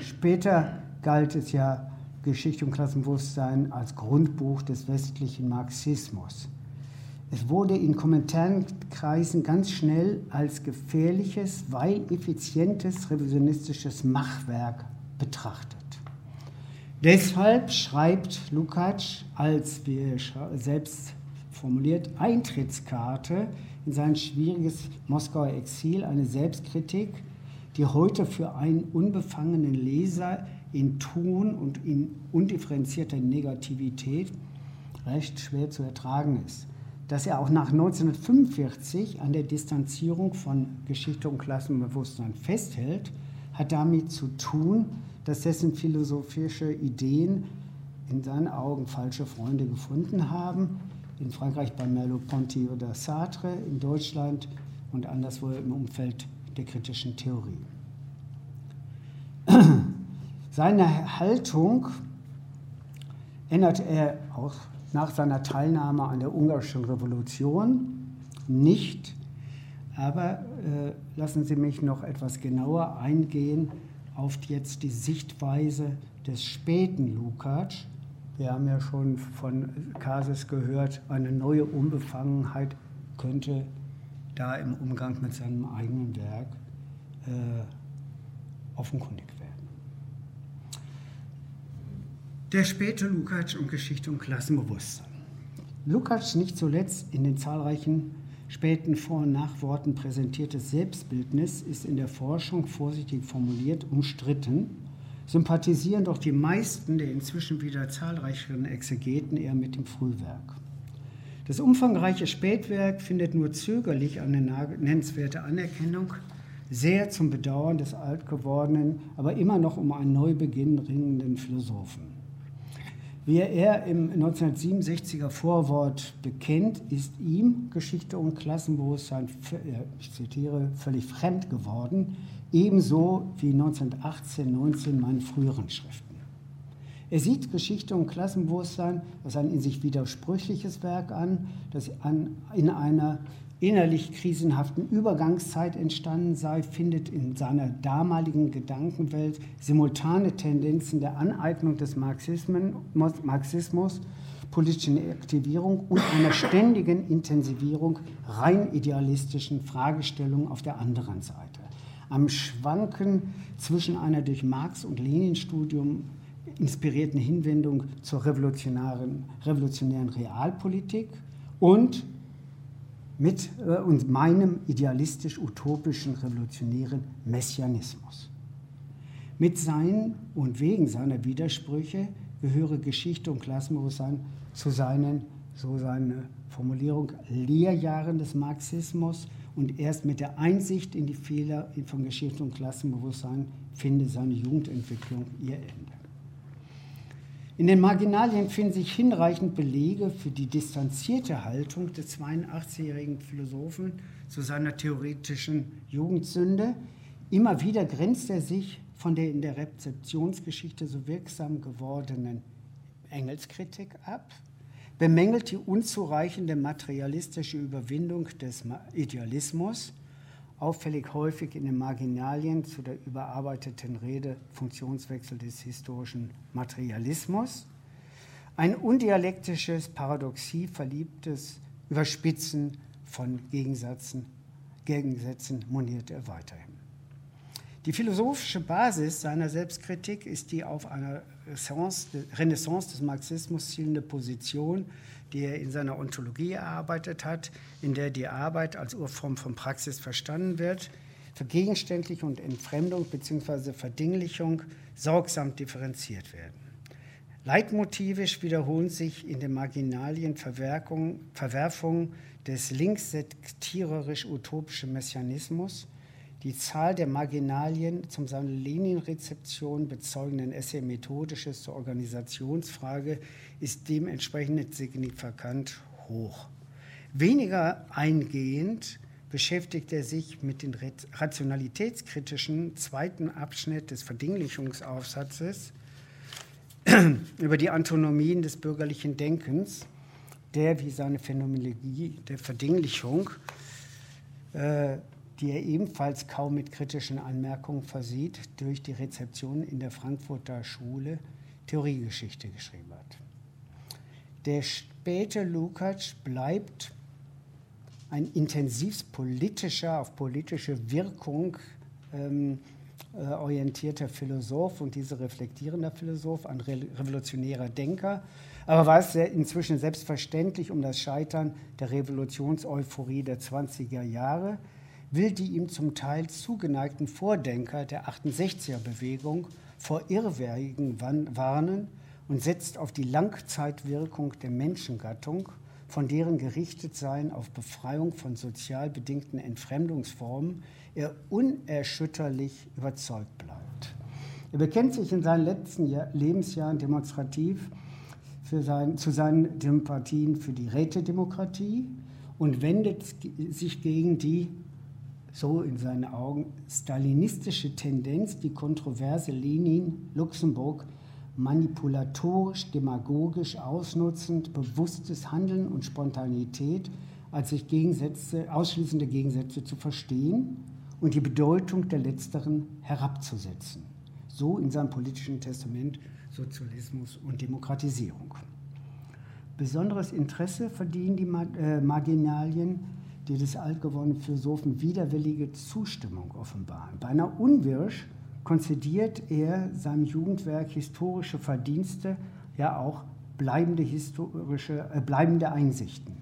Später galt es ja Geschichte und Klassenbewusstsein als Grundbuch des westlichen Marxismus. Es wurde in Kommentarenkreisen ganz schnell als gefährliches, weil effizientes revisionistisches Machwerk betrachtet. Deshalb schreibt Lukács als, wie er selbst formuliert, Eintrittskarte in sein schwieriges Moskauer Exil eine Selbstkritik, die heute für einen unbefangenen Leser in Tun und in undifferenzierter Negativität recht schwer zu ertragen ist. dass er auch nach 1945 an der Distanzierung von Geschichte und Klassenbewusstsein festhält, hat damit zu tun, dass dessen philosophische Ideen in seinen Augen falsche Freunde gefunden haben. In Frankreich bei Merleau-Ponty oder Sartre, in Deutschland und anderswo im Umfeld der kritischen Theorie. Seine Haltung ändert er auch nach seiner Teilnahme an der ungarischen Revolution nicht. Aber äh, lassen Sie mich noch etwas genauer eingehen auf jetzt die Sichtweise des späten Lukács. Wir haben ja schon von Kases gehört, eine neue Unbefangenheit könnte da im Umgang mit seinem eigenen Werk äh, offenkundig werden. Der späte Lukács und Geschichte und Klassenbewusstsein. Lukács nicht zuletzt in den zahlreichen späten Vor- und Nachworten präsentiertes Selbstbildnis ist in der Forschung vorsichtig formuliert umstritten, sympathisieren doch die meisten der inzwischen wieder zahlreicheren Exegeten eher mit dem Frühwerk. Das umfangreiche Spätwerk findet nur zögerlich eine nennenswerte Anerkennung, sehr zum Bedauern des altgewordenen, aber immer noch um einen Neubeginn ringenden Philosophen. Wie er im 1967er Vorwort bekennt, ist ihm Geschichte und Klassenbewusstsein, ich zitiere, völlig fremd geworden, ebenso wie 1918, 19 meinen früheren Schriften. Er sieht Geschichte und Klassenbewusstsein als ein in sich widersprüchliches Werk an, das an, in einer innerlich krisenhaften Übergangszeit entstanden sei, findet in seiner damaligen Gedankenwelt simultane Tendenzen der Aneignung des Marxismus, politischen Aktivierung und einer ständigen Intensivierung rein idealistischen Fragestellungen auf der anderen Seite. Am Schwanken zwischen einer durch Marx und Lenin-Studium inspirierten Hinwendung zur revolutionären, revolutionären Realpolitik und mit äh, und meinem idealistisch-utopischen revolutionären Messianismus. Mit seinen und wegen seiner Widersprüche gehöre Geschichte und Klassenbewusstsein zu seinen, so seine Formulierung, Lehrjahren des Marxismus und erst mit der Einsicht in die Fehler von Geschichte und Klassenbewusstsein finde seine Jugendentwicklung ihr Ende. In den Marginalien finden sich hinreichend Belege für die distanzierte Haltung des 82-jährigen Philosophen zu seiner theoretischen Jugendsünde. Immer wieder grenzt er sich von der in der Rezeptionsgeschichte so wirksam gewordenen Engelskritik ab, bemängelt die unzureichende materialistische Überwindung des Idealismus auffällig häufig in den Marginalien zu der überarbeiteten Rede Funktionswechsel des historischen Materialismus. Ein undialektisches, paradoxie verliebtes Überspitzen von Gegensätzen, Gegensätzen moniert er weiterhin. Die philosophische Basis seiner Selbstkritik ist die auf einer Renaissance des Marxismus zielende Position die er in seiner Ontologie erarbeitet hat, in der die Arbeit als Urform von Praxis verstanden wird, Vergegenständlichung und Entfremdung bzw. Verdinglichung sorgsam differenziert werden. Leitmotivisch wiederholen sich in den Marginalien Verwerfungen des linkssektiererisch-utopischen Messianismus, die Zahl der Marginalien zum seine Lenin-Rezeption bezeugenden Essay Methodisches zur Organisationsfrage ist dementsprechend signifikant hoch. Weniger eingehend beschäftigt er sich mit dem rationalitätskritischen zweiten Abschnitt des Verdinglichungsaufsatzes über die Antonomien des bürgerlichen Denkens, der wie seine Phänomenologie der Verdinglichung äh, die er ebenfalls kaum mit kritischen Anmerkungen versieht, durch die Rezeption in der Frankfurter Schule Theoriegeschichte geschrieben hat. Der späte Lukács bleibt ein intensivst politischer, auf politische Wirkung ähm, äh, orientierter Philosoph und dieser reflektierender Philosoph, ein re revolutionärer Denker, aber war es inzwischen selbstverständlich um das Scheitern der Revolutionseuphorie der 20er Jahre, will die ihm zum Teil zugeneigten Vordenker der 68er-Bewegung vor Irrwägen warnen und setzt auf die Langzeitwirkung der Menschengattung von deren Gerichtetsein auf Befreiung von sozial bedingten Entfremdungsformen er unerschütterlich überzeugt bleibt. Er bekennt sich in seinen letzten Jahr, Lebensjahren demonstrativ sein, zu seinen Sympathien für die Rätedemokratie und wendet sich gegen die, so in seinen Augen, stalinistische Tendenz, die Kontroverse Lenin-Luxemburg manipulatorisch, demagogisch ausnutzend, bewusstes Handeln und Spontanität als sich Gegensätze, ausschließende Gegensätze zu verstehen und die Bedeutung der letzteren herabzusetzen. So in seinem politischen Testament Sozialismus und Demokratisierung. Besonderes Interesse verdienen die äh, Marginalien, die des altgewordenen Philosophen widerwillige Zustimmung offenbaren. Beinahe unwirsch konzidiert er seinem Jugendwerk historische Verdienste, ja auch bleibende, historische, äh, bleibende Einsichten.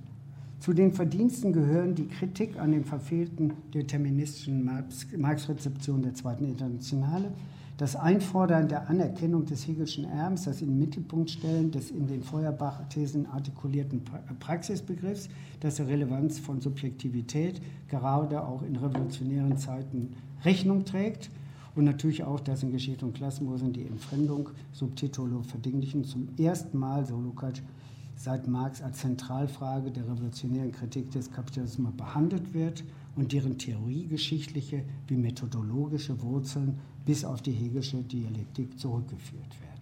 Zu den Verdiensten gehören die Kritik an den verfehlten deterministischen Marx-Rezeption der Zweiten Internationale, das Einfordern der Anerkennung des Hegelschen Erbens, das in den Mittelpunkt stellen des in den Feuerbach-Thesen artikulierten Praxisbegriffs, das der Relevanz von Subjektivität gerade auch in revolutionären Zeiten Rechnung trägt – und natürlich auch, dass in Geschichte und Klassenbewusstsein die Entfremdung, Subtitulo verdinglichen, zum ersten Mal, so Lukács, seit Marx als Zentralfrage der revolutionären Kritik des Kapitalismus behandelt wird und deren theoriegeschichtliche wie methodologische Wurzeln bis auf die Hegelische Dialektik zurückgeführt werden.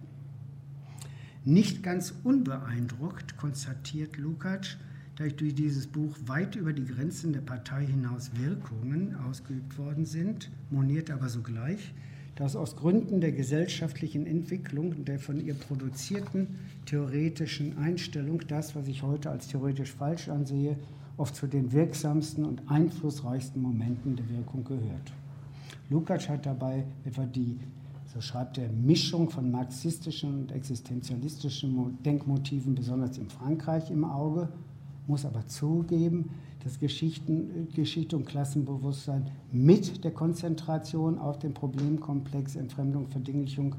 Nicht ganz unbeeindruckt konstatiert Lukács, dass durch dieses Buch weit über die Grenzen der Partei hinaus Wirkungen ausgeübt worden sind, moniert aber sogleich, dass aus Gründen der gesellschaftlichen Entwicklung und der von ihr produzierten theoretischen Einstellung das, was ich heute als theoretisch falsch ansehe, oft zu den wirksamsten und einflussreichsten Momenten der Wirkung gehört. Lukács hat dabei etwa die, so schreibt er, Mischung von marxistischen und existenzialistischen Denkmotiven, besonders in Frankreich, im Auge muss aber zugeben, dass Geschichten, Geschichte und Klassenbewusstsein mit der Konzentration auf den Problemkomplex Entfremdung, Verdinglichung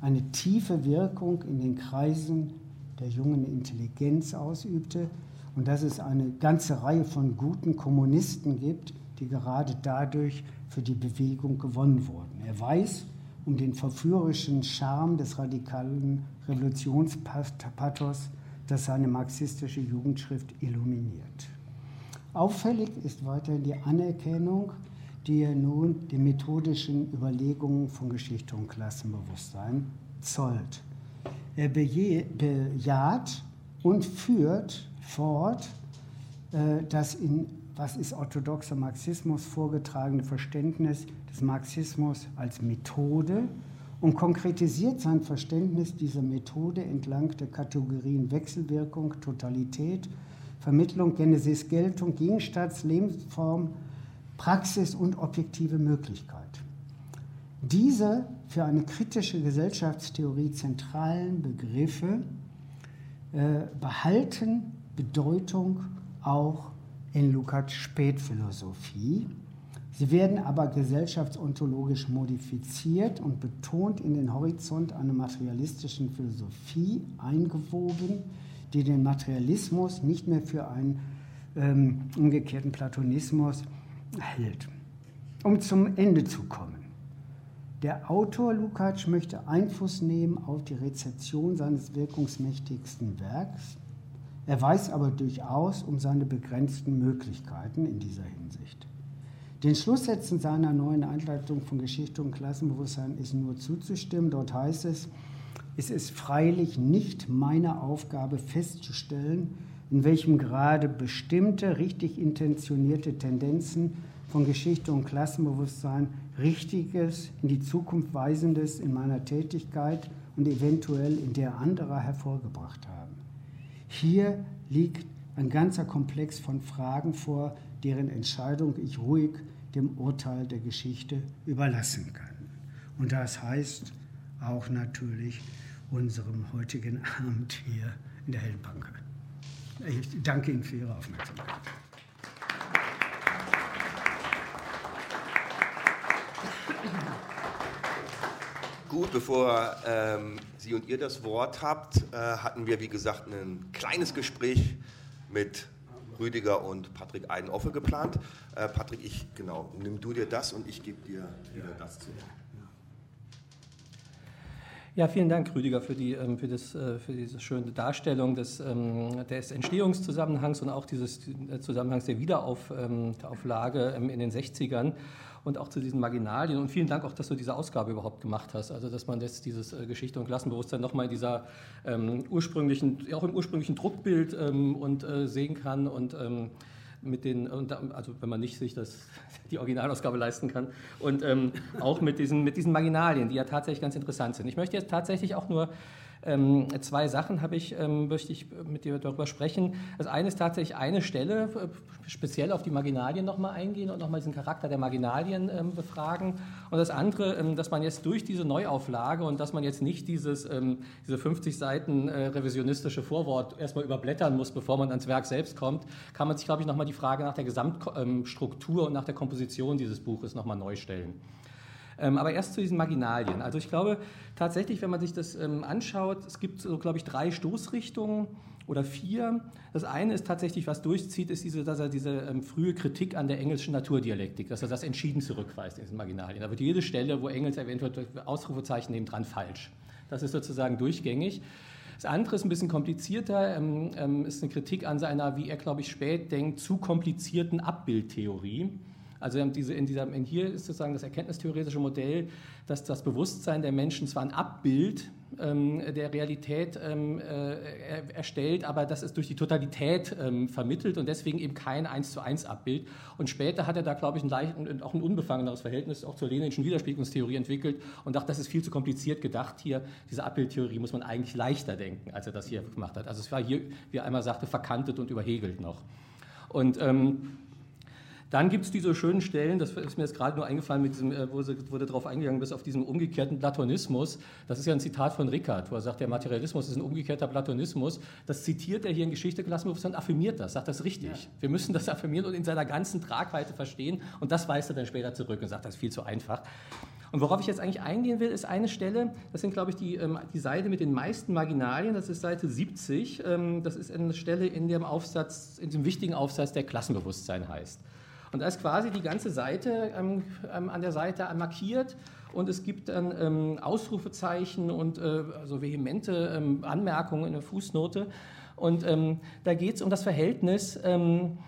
eine tiefe Wirkung in den Kreisen der jungen Intelligenz ausübte und dass es eine ganze Reihe von guten Kommunisten gibt, die gerade dadurch für die Bewegung gewonnen wurden. Er weiß um den verführerischen Charme des radikalen Revolutionspathos, das seine marxistische Jugendschrift illuminiert. Auffällig ist weiterhin die Anerkennung, die er nun den methodischen Überlegungen von Geschichte und Klassenbewusstsein zollt. Er bejaht und führt fort äh, das in was ist orthodoxer Marxismus vorgetragene Verständnis des Marxismus als Methode und konkretisiert sein Verständnis dieser Methode entlang der Kategorien Wechselwirkung, Totalität, Vermittlung, Genesis, Geltung, Gegenstands, Lebensform, Praxis und objektive Möglichkeit. Diese für eine kritische Gesellschaftstheorie zentralen Begriffe äh, behalten Bedeutung auch in Lukács Spätphilosophie Sie werden aber gesellschaftsontologisch modifiziert und betont in den Horizont einer materialistischen Philosophie eingewoben, die den Materialismus nicht mehr für einen ähm, umgekehrten Platonismus hält. Um zum Ende zu kommen. Der Autor Lukács möchte Einfluss nehmen auf die Rezeption seines wirkungsmächtigsten Werks. Er weiß aber durchaus um seine begrenzten Möglichkeiten in dieser Hinsicht. Den Schlusssätzen seiner neuen Einleitung von Geschichte und Klassenbewusstsein ist nur zuzustimmen. Dort heißt es, es ist freilich nicht meine Aufgabe festzustellen, in welchem Grade bestimmte, richtig intentionierte Tendenzen von Geschichte und Klassenbewusstsein Richtiges, in die Zukunft Weisendes in meiner Tätigkeit und eventuell in der anderer hervorgebracht haben. Hier liegt ein ganzer Komplex von Fragen vor, deren Entscheidung ich ruhig dem Urteil der Geschichte überlassen kann. Und das heißt auch natürlich unserem heutigen Abend hier in der Heldenbank. Ich danke Ihnen für Ihre Aufmerksamkeit. Gut, bevor ähm, Sie und ihr das Wort habt, äh, hatten wir, wie gesagt, ein kleines Gespräch mit Rüdiger und Patrick Eidenoffe geplant. Äh, Patrick, ich, genau, nimm du dir das und ich gebe dir wieder das zu. Ja, vielen Dank, Rüdiger, für, die, ähm, für, das, äh, für diese schöne Darstellung des, ähm, des Entstehungszusammenhangs und auch dieses äh, Zusammenhangs der Wiederauflage ähm, in den 60ern und auch zu diesen Marginalien. Und vielen Dank auch, dass du diese Ausgabe überhaupt gemacht hast. Also, dass man jetzt dieses äh, Geschichte und Klassenbewusstsein nochmal in dieser ähm, ursprünglichen, auch im ursprünglichen Druckbild ähm, und äh, sehen kann und ähm, mit den, also wenn man nicht sich das, die Originalausgabe leisten kann, und ähm, auch mit diesen, mit diesen Marginalien, die ja tatsächlich ganz interessant sind. Ich möchte jetzt tatsächlich auch nur ähm, zwei Sachen habe ich, ähm, möchte ich mit dir darüber sprechen. Das eine ist tatsächlich eine Stelle, äh, speziell auf die Marginalien nochmal eingehen und nochmal diesen Charakter der Marginalien ähm, befragen. Und das andere, ähm, dass man jetzt durch diese Neuauflage und dass man jetzt nicht dieses, ähm, diese 50 Seiten äh, revisionistische Vorwort erstmal überblättern muss, bevor man ans Werk selbst kommt, kann man sich, glaube ich, nochmal die Frage nach der Gesamtstruktur und nach der Komposition dieses Buches nochmal neu stellen. Ähm, aber erst zu diesen Marginalien. Also ich glaube tatsächlich, wenn man sich das ähm, anschaut, es gibt so, glaube ich, drei Stoßrichtungen oder vier. Das eine ist tatsächlich, was durchzieht, ist diese, dass er diese ähm, frühe Kritik an der englischen Naturdialektik, dass er das entschieden zurückweist in diesen Marginalien. Da wird jede Stelle, wo Engels eventuell Ausrufezeichen neben dran falsch. Das ist sozusagen durchgängig. Das andere ist ein bisschen komplizierter, ähm, ähm, ist eine Kritik an seiner, wie er, glaube ich, spät denkt, zu komplizierten Abbildtheorie. Also diese, in dieser, in hier ist sozusagen das erkenntnistheoretische Modell, dass das Bewusstsein der Menschen zwar ein Abbild ähm, der Realität ähm, äh, erstellt, aber das ist durch die Totalität ähm, vermittelt und deswegen eben kein eins zu eins Abbild. Und später hat er da, glaube ich, ein leicht, auch ein unbefangeneres Verhältnis auch zur leninischen Widerspiegelungstheorie entwickelt und dachte, das ist viel zu kompliziert gedacht hier. Diese Abbildtheorie muss man eigentlich leichter denken, als er das hier gemacht hat. Also es war hier, wie er einmal sagte, verkantet und überhegelt noch. Und ähm, dann gibt es diese schönen Stellen, das ist mir jetzt gerade nur eingefallen, mit diesem, äh, wo, sie, wo du darauf eingegangen bist, auf diesem umgekehrten Platonismus. Das ist ja ein Zitat von Rickard, wo er sagt, der Materialismus ist ein umgekehrter Platonismus. Das zitiert er hier in Geschichte Klassenbewusstsein, affirmiert das, sagt das richtig. Ja. Wir müssen das affirmieren und in seiner ganzen Tragweite verstehen. Und das weist er dann später zurück und sagt, das ist viel zu einfach. Und worauf ich jetzt eigentlich eingehen will, ist eine Stelle, das sind, glaube ich, die, ähm, die Seite mit den meisten Marginalien, das ist Seite 70. Ähm, das ist eine Stelle in dem Aufsatz, in dem wichtigen Aufsatz, der Klassenbewusstsein heißt. Und da ist quasi die ganze Seite ähm, ähm, an der Seite markiert und es gibt dann ähm, Ausrufezeichen und äh, also vehemente ähm, Anmerkungen in der Fußnote. Und ähm, da geht es um das Verhältnis ähm,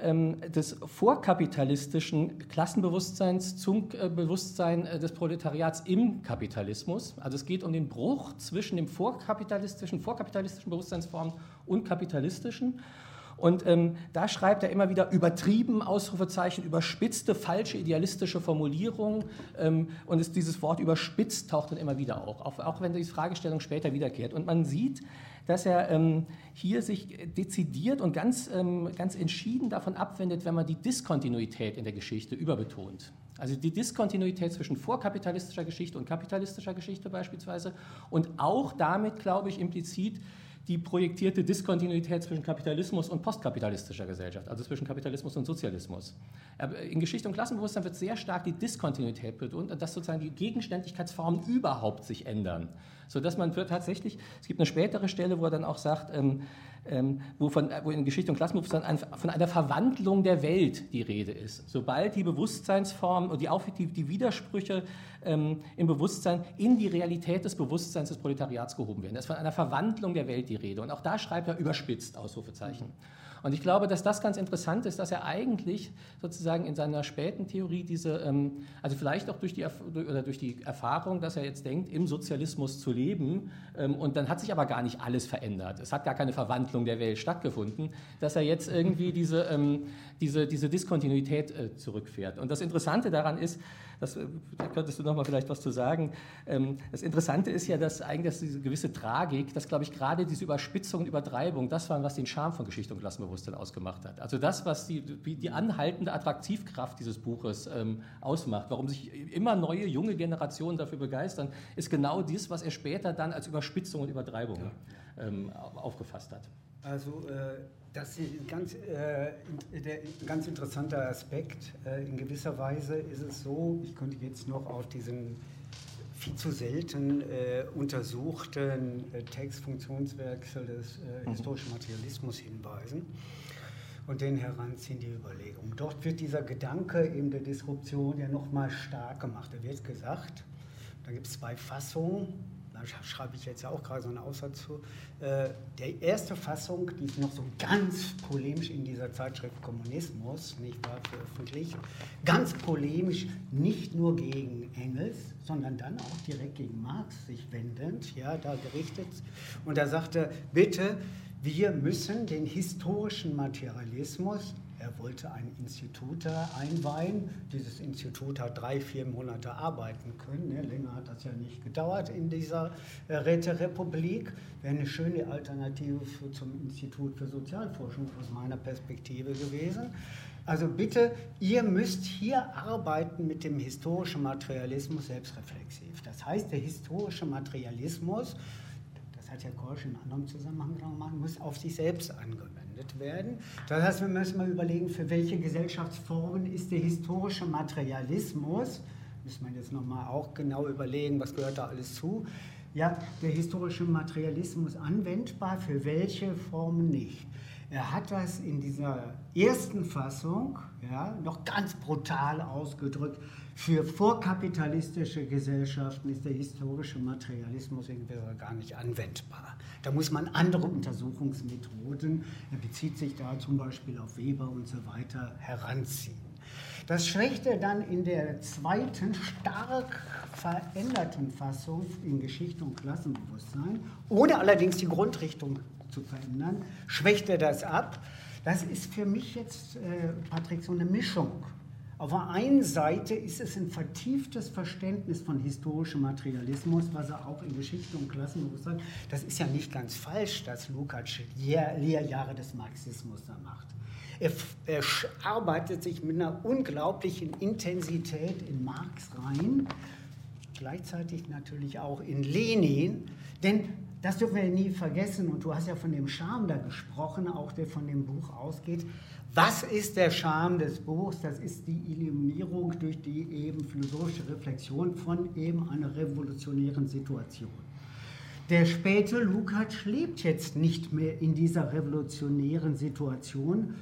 des vorkapitalistischen Klassenbewusstseins zum äh, Bewusstsein äh, des Proletariats im Kapitalismus. Also es geht um den Bruch zwischen dem vorkapitalistischen, vorkapitalistischen Bewusstseinsformen und kapitalistischen. Und ähm, da schreibt er immer wieder übertrieben, Ausrufezeichen, überspitzte, falsche, idealistische Formulierungen. Ähm, und es, dieses Wort überspitzt taucht dann immer wieder auch, auch, auch wenn die Fragestellung später wiederkehrt. Und man sieht, dass er ähm, hier sich dezidiert und ganz, ähm, ganz entschieden davon abwendet, wenn man die Diskontinuität in der Geschichte überbetont. Also die Diskontinuität zwischen vorkapitalistischer Geschichte und kapitalistischer Geschichte beispielsweise und auch damit, glaube ich, implizit die projektierte Diskontinuität zwischen Kapitalismus und postkapitalistischer Gesellschaft, also zwischen Kapitalismus und Sozialismus. In Geschichte und Klassenbewusstsein wird sehr stark die Diskontinuität betont, dass sozusagen die Gegenständlichkeitsformen überhaupt sich ändern. Sodass man tatsächlich, es gibt eine spätere Stelle, wo er dann auch sagt, ähm, ähm, wo, von, wo in Geschichte und Klassenbewusstsein ein, von einer Verwandlung der Welt die Rede ist. Sobald die Bewusstseinsformen und die, die, die Widersprüche ähm, im Bewusstsein in die Realität des Bewusstseins des Proletariats gehoben werden. Es ist von einer Verwandlung der Welt die Rede. Und auch da schreibt er überspitzt Ausrufezeichen. Und ich glaube, dass das ganz interessant ist, dass er eigentlich sozusagen in seiner späten Theorie diese, ähm, also vielleicht auch durch die, oder durch die Erfahrung, dass er jetzt denkt, im Sozialismus zu leben, ähm, und dann hat sich aber gar nicht alles verändert. Es hat gar keine Verwandlung der Welt stattgefunden, dass er jetzt irgendwie diese, ähm, diese, diese Diskontinuität äh, zurückfährt. Und das Interessante daran ist, das, äh, da könntest du noch mal vielleicht was zu sagen. Ähm, das Interessante ist ja, dass eigentlich diese gewisse Tragik, dass, glaube ich, gerade diese Überspitzung und Übertreibung, das war, was den Charme von Geschichte und Klassenbewusstsein ausgemacht hat. Also das, was die, die anhaltende Attraktivkraft dieses Buches ähm, ausmacht, warum sich immer neue, junge Generationen dafür begeistern, ist genau dies, was er später dann als Überspitzung und Übertreibung ja. ähm, aufgefasst hat. Also äh das ist ein ganz, äh, ein ganz interessanter Aspekt. Äh, in gewisser Weise ist es so, ich könnte jetzt noch auf diesen viel zu selten äh, untersuchten äh, Textfunktionswechsel des äh, mhm. historischen Materialismus hinweisen und den heranziehen die Überlegung. Dort wird dieser Gedanke eben der Disruption ja nochmal stark gemacht. Da wird gesagt, da gibt es zwei Fassungen, da schreibe ich jetzt ja auch gerade so einen Aussatz zu. Äh, der erste Fassung, die ist noch so ganz polemisch in dieser Zeitschrift Kommunismus, nicht wahr, veröffentlicht, ganz polemisch, nicht nur gegen Engels, sondern dann auch direkt gegen Marx sich wendend, ja, da gerichtet. Und er sagte, bitte, wir müssen den historischen Materialismus er wollte ein Institut einweihen. Dieses Institut hat drei, vier Monate arbeiten können. Ne? Länger hat das ja nicht gedauert in dieser äh, Räterepublik. Wäre eine schöne Alternative zum Institut für Sozialforschung aus meiner Perspektive gewesen. Also bitte, ihr müsst hier arbeiten mit dem historischen Materialismus selbstreflexiv. Das heißt, der historische Materialismus, das hat ja Korsch in anderem Zusammenhang gemacht, muss auf sich selbst angewendet verwendet werden. Das heißt, wir müssen mal überlegen, für welche Gesellschaftsformen ist der historische Materialismus, müssen wir jetzt nochmal auch genau überlegen, was gehört da alles zu, ja, der historische Materialismus anwendbar, für welche Formen nicht. Er hat das in dieser ersten Fassung ja, noch ganz brutal ausgedrückt. Für vorkapitalistische Gesellschaften ist der historische Materialismus irgendwie gar nicht anwendbar. Da muss man andere Untersuchungsmethoden, er bezieht sich da zum Beispiel auf Weber und so weiter, heranziehen. Das schwächte dann in der zweiten stark veränderten Fassung in Geschichte und Klassenbewusstsein, ohne allerdings die Grundrichtung zu verändern, schwächte das ab. Das ist für mich jetzt, äh, Patrick, so eine Mischung auf der einen Seite ist es ein vertieftes Verständnis von historischem Materialismus, was er auch in Geschichte und Klassenbewusstsein, das ist ja nicht ganz falsch, dass Lukács Lehrjahre des Marxismus da macht. Er, er, arbeitet sich mit einer unglaublichen Intensität in Marx rein, gleichzeitig natürlich auch in Lenin, denn das dürfen wir nie vergessen, und du hast ja von dem Charme da gesprochen, auch der von dem Buch ausgeht. Was ist der Charme des Buchs? Das ist die Illuminierung durch die eben philosophische Reflexion von eben einer revolutionären Situation. Der späte Lukács lebt jetzt nicht mehr in dieser revolutionären Situation,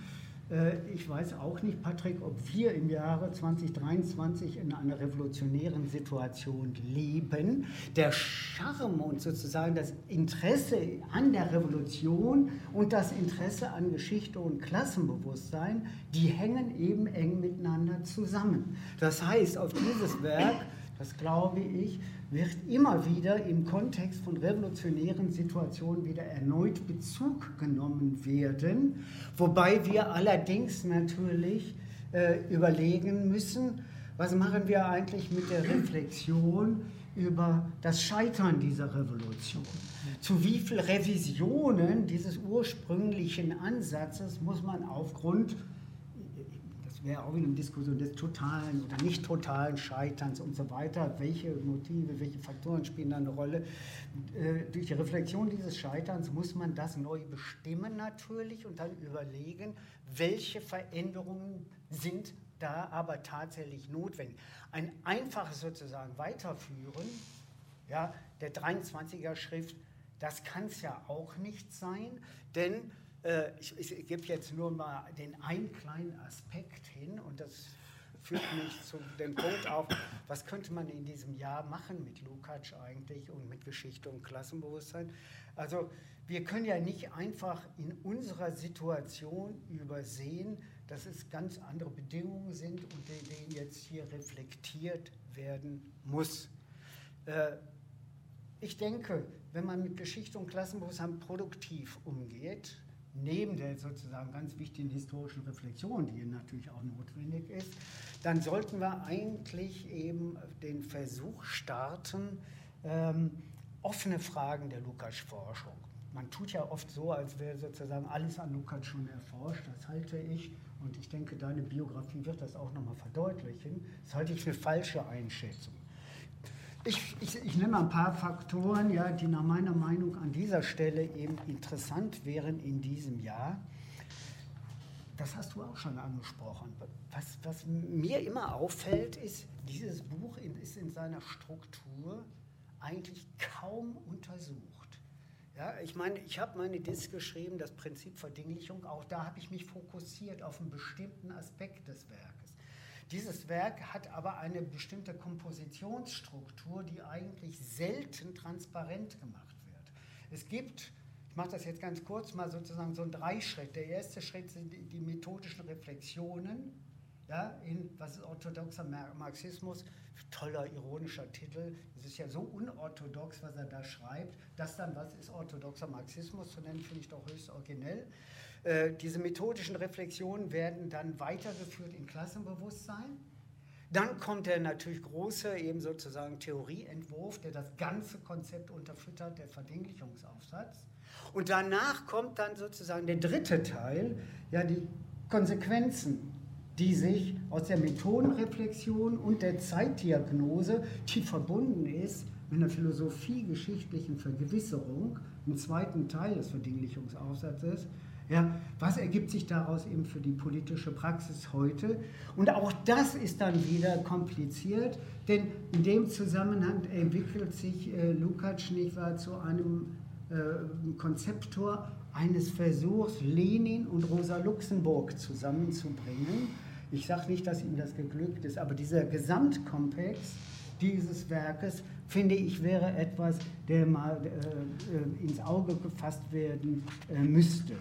ich weiß auch nicht, Patrick, ob wir im Jahre 2023 in einer revolutionären Situation leben. Der Charme und sozusagen das Interesse an der Revolution und das Interesse an Geschichte und Klassenbewusstsein, die hängen eben eng miteinander zusammen. Das heißt, auf dieses Werk, das glaube ich, wird immer wieder im Kontext von revolutionären Situationen wieder erneut Bezug genommen werden, wobei wir allerdings natürlich äh, überlegen müssen, was machen wir eigentlich mit der Reflexion über das Scheitern dieser Revolution. Zu wie vielen Revisionen dieses ursprünglichen Ansatzes muss man aufgrund wäre auch wieder eine Diskussion des totalen oder nicht totalen Scheiterns und so weiter. Welche Motive, welche Faktoren spielen da eine Rolle? Äh, durch die Reflexion dieses Scheiterns muss man das neu bestimmen natürlich und dann überlegen, welche Veränderungen sind da aber tatsächlich notwendig. Ein einfaches sozusagen Weiterführen ja, der 23er Schrift, das kann es ja auch nicht sein, denn ich, ich gebe jetzt nur mal den einen kleinen Aspekt hin und das führt mich zu dem Punkt auf, was könnte man in diesem Jahr machen mit Lukács eigentlich und mit Geschichte und Klassenbewusstsein. Also wir können ja nicht einfach in unserer Situation übersehen, dass es ganz andere Bedingungen sind und denen jetzt hier reflektiert werden muss. Äh, ich denke, wenn man mit Geschichte und Klassenbewusstsein produktiv umgeht, neben der sozusagen ganz wichtigen historischen Reflexion, die natürlich auch notwendig ist, dann sollten wir eigentlich eben den Versuch starten, ähm, offene Fragen der Lukács-Forschung. Man tut ja oft so, als wäre sozusagen alles an Lukács schon erforscht. Das halte ich, und ich denke, deine Biografie wird das auch nochmal verdeutlichen, das halte ich für falsche Einschätzung. Ich, ich, ich, mal ein paar Faktoren, ja, die nach meiner Meinung an dieser Stelle eben interessant wären in diesem Jahr. Das hast du auch schon angesprochen. Was, was mir immer auffällt, ist, dieses Buch ist in seiner Struktur eigentlich kaum untersucht. Ja, ich meine, ich habe meine Disk geschrieben, das Prinzip Verdinglichung, auch da habe ich mich fokussiert auf einen bestimmten Aspekt des Werkes. Dieses Werk hat aber eine bestimmte Kompositionsstruktur, die eigentlich selten transparent gemacht wird. Es gibt, ich mache das jetzt ganz kurz mal sozusagen so ein Dreischritt. Der erste Schritt sind die methodischen Reflexionen, ja, in was ist orthodoxer Marxismus, toller ironischer Titel. Es ist ja so unorthodox, was er da schreibt. Das dann, was ist orthodoxer Marxismus zu nennen, finde ich doch höchst originell. Äh, diese methodischen Reflexionen werden dann weitergeführt in Klassenbewusstsein. Dann kommt der natürlich große, eben sozusagen Theorieentwurf, der das ganze Konzept unterfüttert, der Verdinglichungsaufsatz. Und danach kommt dann sozusagen der dritte Teil, ja, die Konsequenzen die sich aus der Methodenreflexion und der Zeitdiagnose, die verbunden ist mit einer philosophiegeschichtlichen Vergewisserung, im zweiten Teil des Verdinglichungsaufsatzes, ja, was ergibt sich daraus eben für die politische Praxis heute? Und auch das ist dann wieder kompliziert, denn in dem Zusammenhang entwickelt sich äh, Lukács nicht wahr, zu einem äh, Konzeptor eines Versuchs, Lenin und Rosa Luxemburg zusammenzubringen ich sage nicht, dass ihm das geglückt ist, aber dieser Gesamtkomplex dieses Werkes, finde ich, wäre etwas, der mal äh, äh, ins Auge gefasst werden äh, müsste.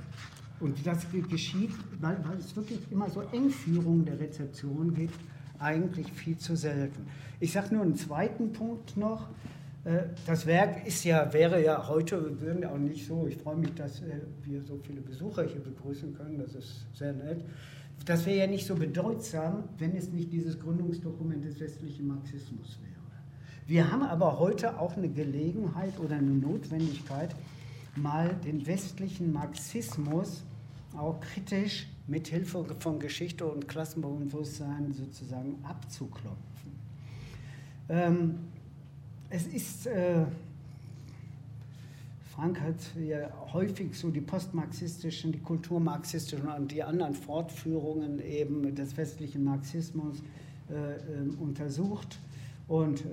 Und das geschieht, weil, weil es wirklich immer so Engführungen der Rezeption gibt, eigentlich viel zu selten. Ich sage nur einen zweiten Punkt noch. Äh, das Werk ist ja, wäre ja heute, würden auch nicht so, ich freue mich, dass äh, wir so viele Besucher hier begrüßen können, das ist sehr nett. Das wäre ja nicht so bedeutsam, wenn es nicht dieses Gründungsdokument des westlichen Marxismus wäre. Wir haben aber heute auch eine Gelegenheit oder eine Notwendigkeit, mal den westlichen Marxismus auch kritisch mit Hilfe von Geschichte und Klassenbewusstsein sozusagen abzuklopfen. Ähm, es ist äh, Frank hat ja häufig so die postmarxistischen, die kulturmarxistischen und die anderen Fortführungen eben des westlichen Marxismus äh, äh, untersucht und äh,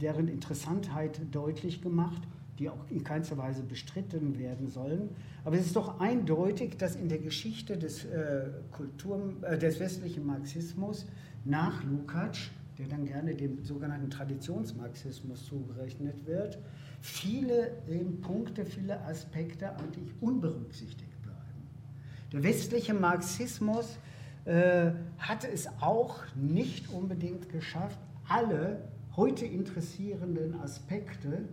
deren Interessantheit deutlich gemacht, die auch in keinster Weise bestritten werden sollen. Aber es ist doch eindeutig, dass in der Geschichte des, äh, Kultur, äh, des westlichen Marxismus nach Lukács, der dann gerne dem sogenannten Traditionsmarxismus zugerechnet wird, viele eben Punkte, viele Aspekte eigentlich unberücksichtigt bleiben. Der westliche Marxismus äh, hat es auch nicht unbedingt geschafft, alle heute interessierenden Aspekte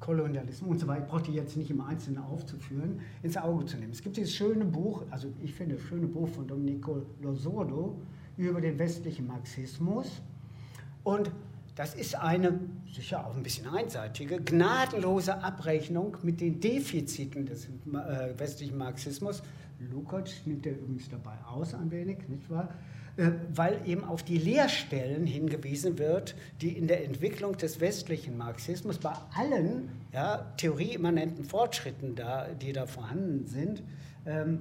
Kolonialismus und so weiter, ich brauche die jetzt nicht im Einzelnen aufzuführen, ins Auge zu nehmen. Es gibt dieses schöne Buch, also ich finde das schöne Buch von Domenico Losordo über den westlichen Marxismus und das ist eine, sicher auch ein bisschen einseitige, gnadenlose Abrechnung mit den Defiziten des äh, westlichen Marxismus. Lukács nimmt er übrigens dabei aus ein wenig, nicht wahr? Äh, weil eben auf die Leerstellen hingewiesen wird, die in der Entwicklung des westlichen Marxismus bei allen ja, theorieimmanenten Fortschritten, da, die da vorhanden sind, ähm,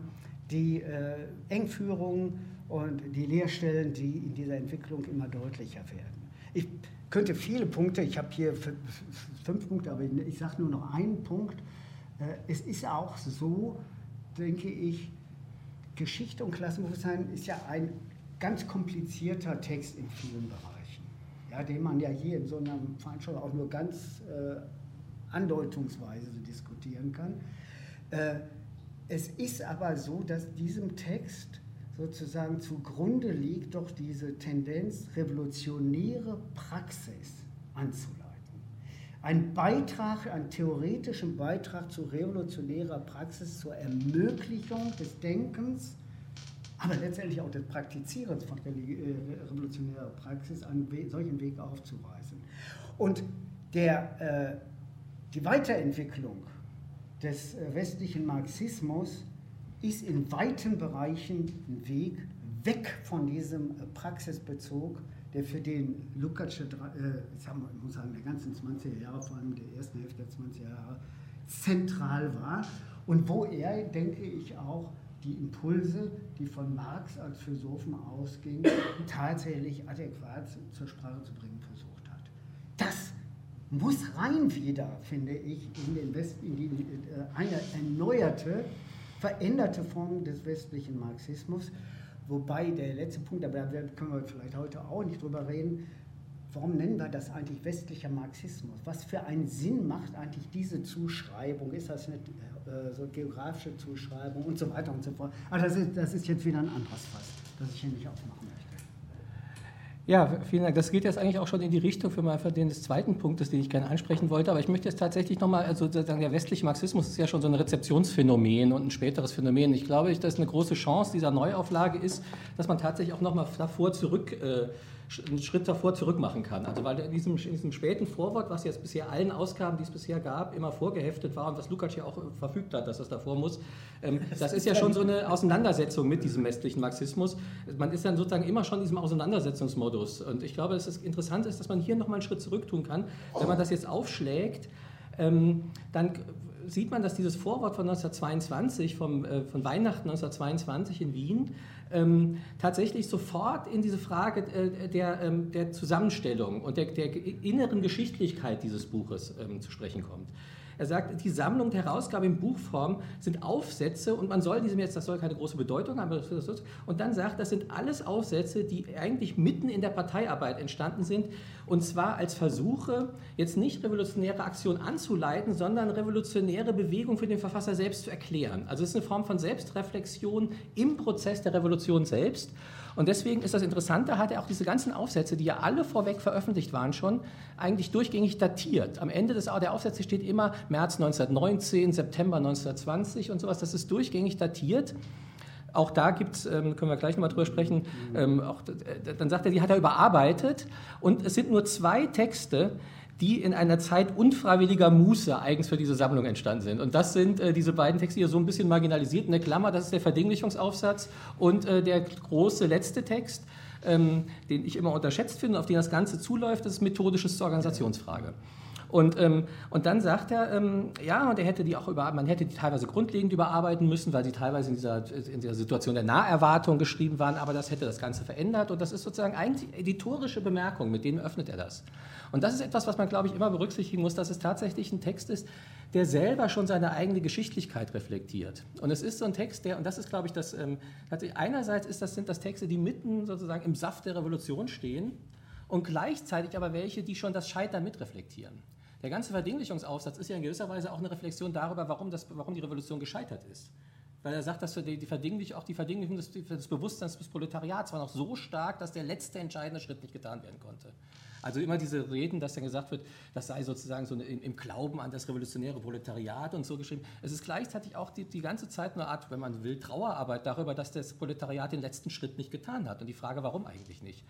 die äh, Engführung und die Leerstellen, die in dieser Entwicklung immer deutlicher werden. Ich könnte viele Punkte, ich habe hier fünf Punkte, aber ich sage nur noch einen Punkt. Äh, es ist auch so, denke ich, Geschichte und Klassenbewusstsein ist ja ein ganz komplizierter Text in vielen Bereichen, ja, den man ja hier in so einer Veranstaltung auch nur ganz äh, andeutungsweise diskutieren kann. Äh, es ist aber so, dass diesem Text sozusagen zugrunde liegt doch diese Tendenz, revolutionäre Praxis anzuleiten. Ein Beitrag, einen theoretischen Beitrag zu revolutionärer Praxis, zur Ermöglichung des Denkens, aber letztendlich auch des Praktizierens von äh, revolutionärer Praxis, einen solchen Weg aufzuweisen. Und der, äh, die Weiterentwicklung des äh, westlichen Marxismus ist in weiten Bereichen ein Weg weg von diesem äh, Praxisbezug, der für den Lukács, äh, ich muss sagen, der ganzen 20er Jahre, vor allem der ersten Hälfte der 20er Jahre, zentral war und wo er, denke ich, auch die Impulse, die von Marx als Philosophen ausgingen, tatsächlich adäquat zur Sprache zu bringen versucht hat. muss rein wieder, finde ich, in, den West, in die, äh, eine erneuerte, veränderte Form des westlichen Marxismus. Wobei der letzte Punkt, aber da können wir vielleicht heute auch nicht drüber reden, warum nennen wir das eigentlich westlicher Marxismus? Was für einen Sinn macht eigentlich diese Zuschreibung? Ist das eine äh, so geografische Zuschreibung und so weiter und so fort? Aber das ist, das ist jetzt wieder ein anderes Fass, das ich hier nicht aufmachen möchte. Ja, vielen Dank. Das geht jetzt eigentlich auch schon in die Richtung für, mal für den des zweiten Punktes, den ich gerne ansprechen wollte. Aber ich möchte jetzt tatsächlich nochmal, also sozusagen der westliche Marxismus ist ja schon so ein Rezeptionsphänomen und ein späteres Phänomen. Ich glaube, dass eine große Chance dieser Neuauflage ist, dass man tatsächlich auch nochmal davor zurück äh, einen Schritt davor zurück machen kann. Also weil in diesem, in diesem späten Vorwort, was jetzt bisher allen Ausgaben, die es bisher gab, immer vorgeheftet war und was Lukács ja auch verfügt hat, dass das davor muss, ähm, das ist ja schon so eine Auseinandersetzung mit diesem westlichen Marxismus. Man ist dann sozusagen immer schon in diesem Auseinandersetzungsmodus. Und ich glaube, dass es interessant ist, dass man hier nochmal einen Schritt zurück tun kann. Wenn man das jetzt aufschlägt, ähm, dann sieht man, dass dieses Vorwort von 1922, vom, äh, von Weihnachten 1922 in Wien, ähm, tatsächlich sofort in diese Frage äh, der, ähm, der Zusammenstellung und der, der, inneren Geschichtlichkeit dieses Buches ähm, zu sprechen kommt. Er sagt, die Sammlung der Herausgabe in Buchform sind Aufsätze und man soll diesem jetzt, das soll keine große Bedeutung haben, und dann sagt, das sind alles Aufsätze, die eigentlich mitten in der Parteiarbeit entstanden sind und zwar als Versuche, jetzt nicht revolutionäre Aktion anzuleiten, sondern revolutionäre Bewegung für den Verfasser selbst zu erklären. Also es ist eine Form von Selbstreflexion im Prozess der Revolution selbst. Und deswegen ist das Interessante, hat er auch diese ganzen Aufsätze, die ja alle vorweg veröffentlicht waren schon, eigentlich durchgängig datiert. Am Ende des, der Aufsätze steht immer März 1919, September 1920 und sowas. Das ist durchgängig datiert. Auch da gibt es, ähm, können wir gleich nochmal drüber sprechen, ähm, auch, äh, dann sagt er, die hat er überarbeitet und es sind nur zwei Texte, die in einer Zeit unfreiwilliger Muße eigens für diese Sammlung entstanden sind. Und das sind äh, diese beiden Texte hier so ein bisschen marginalisiert. In der Klammer, das ist der Verdinglichungsaufsatz und äh, der große letzte Text, ähm, den ich immer unterschätzt finde, auf den das Ganze zuläuft, das ist methodisches zur Organisationsfrage. Und, ähm, und dann sagt er, ähm, ja, und er hätte die auch über, man hätte die teilweise grundlegend überarbeiten müssen, weil sie teilweise in dieser, in dieser Situation der Naherwartung geschrieben waren, aber das hätte das Ganze verändert. Und das ist sozusagen eigentlich editorische Bemerkung, mit denen öffnet er das. Und das ist etwas, was man, glaube ich, immer berücksichtigen muss, dass es tatsächlich ein Text ist, der selber schon seine eigene Geschichtlichkeit reflektiert. Und es ist so ein Text, der, und das ist, glaube ich, das, ähm, einerseits ist das, sind das Texte, die mitten sozusagen im Saft der Revolution stehen und gleichzeitig aber welche, die schon das Scheitern mitreflektieren. Der ganze Verdinglichungsaufsatz ist ja in gewisser Weise auch eine Reflexion darüber, warum, das, warum die Revolution gescheitert ist. Weil er sagt, dass die, die Verdinglich, auch die Verdinglichung des, des Bewusstseins des Proletariats war noch so stark, dass der letzte entscheidende Schritt nicht getan werden konnte. Also immer diese Reden, dass dann gesagt wird, das sei sozusagen so eine, im Glauben an das revolutionäre Proletariat und so geschrieben. Es ist gleichzeitig auch die, die ganze Zeit eine Art, wenn man will, Trauerarbeit darüber, dass das Proletariat den letzten Schritt nicht getan hat. Und die Frage, warum eigentlich nicht?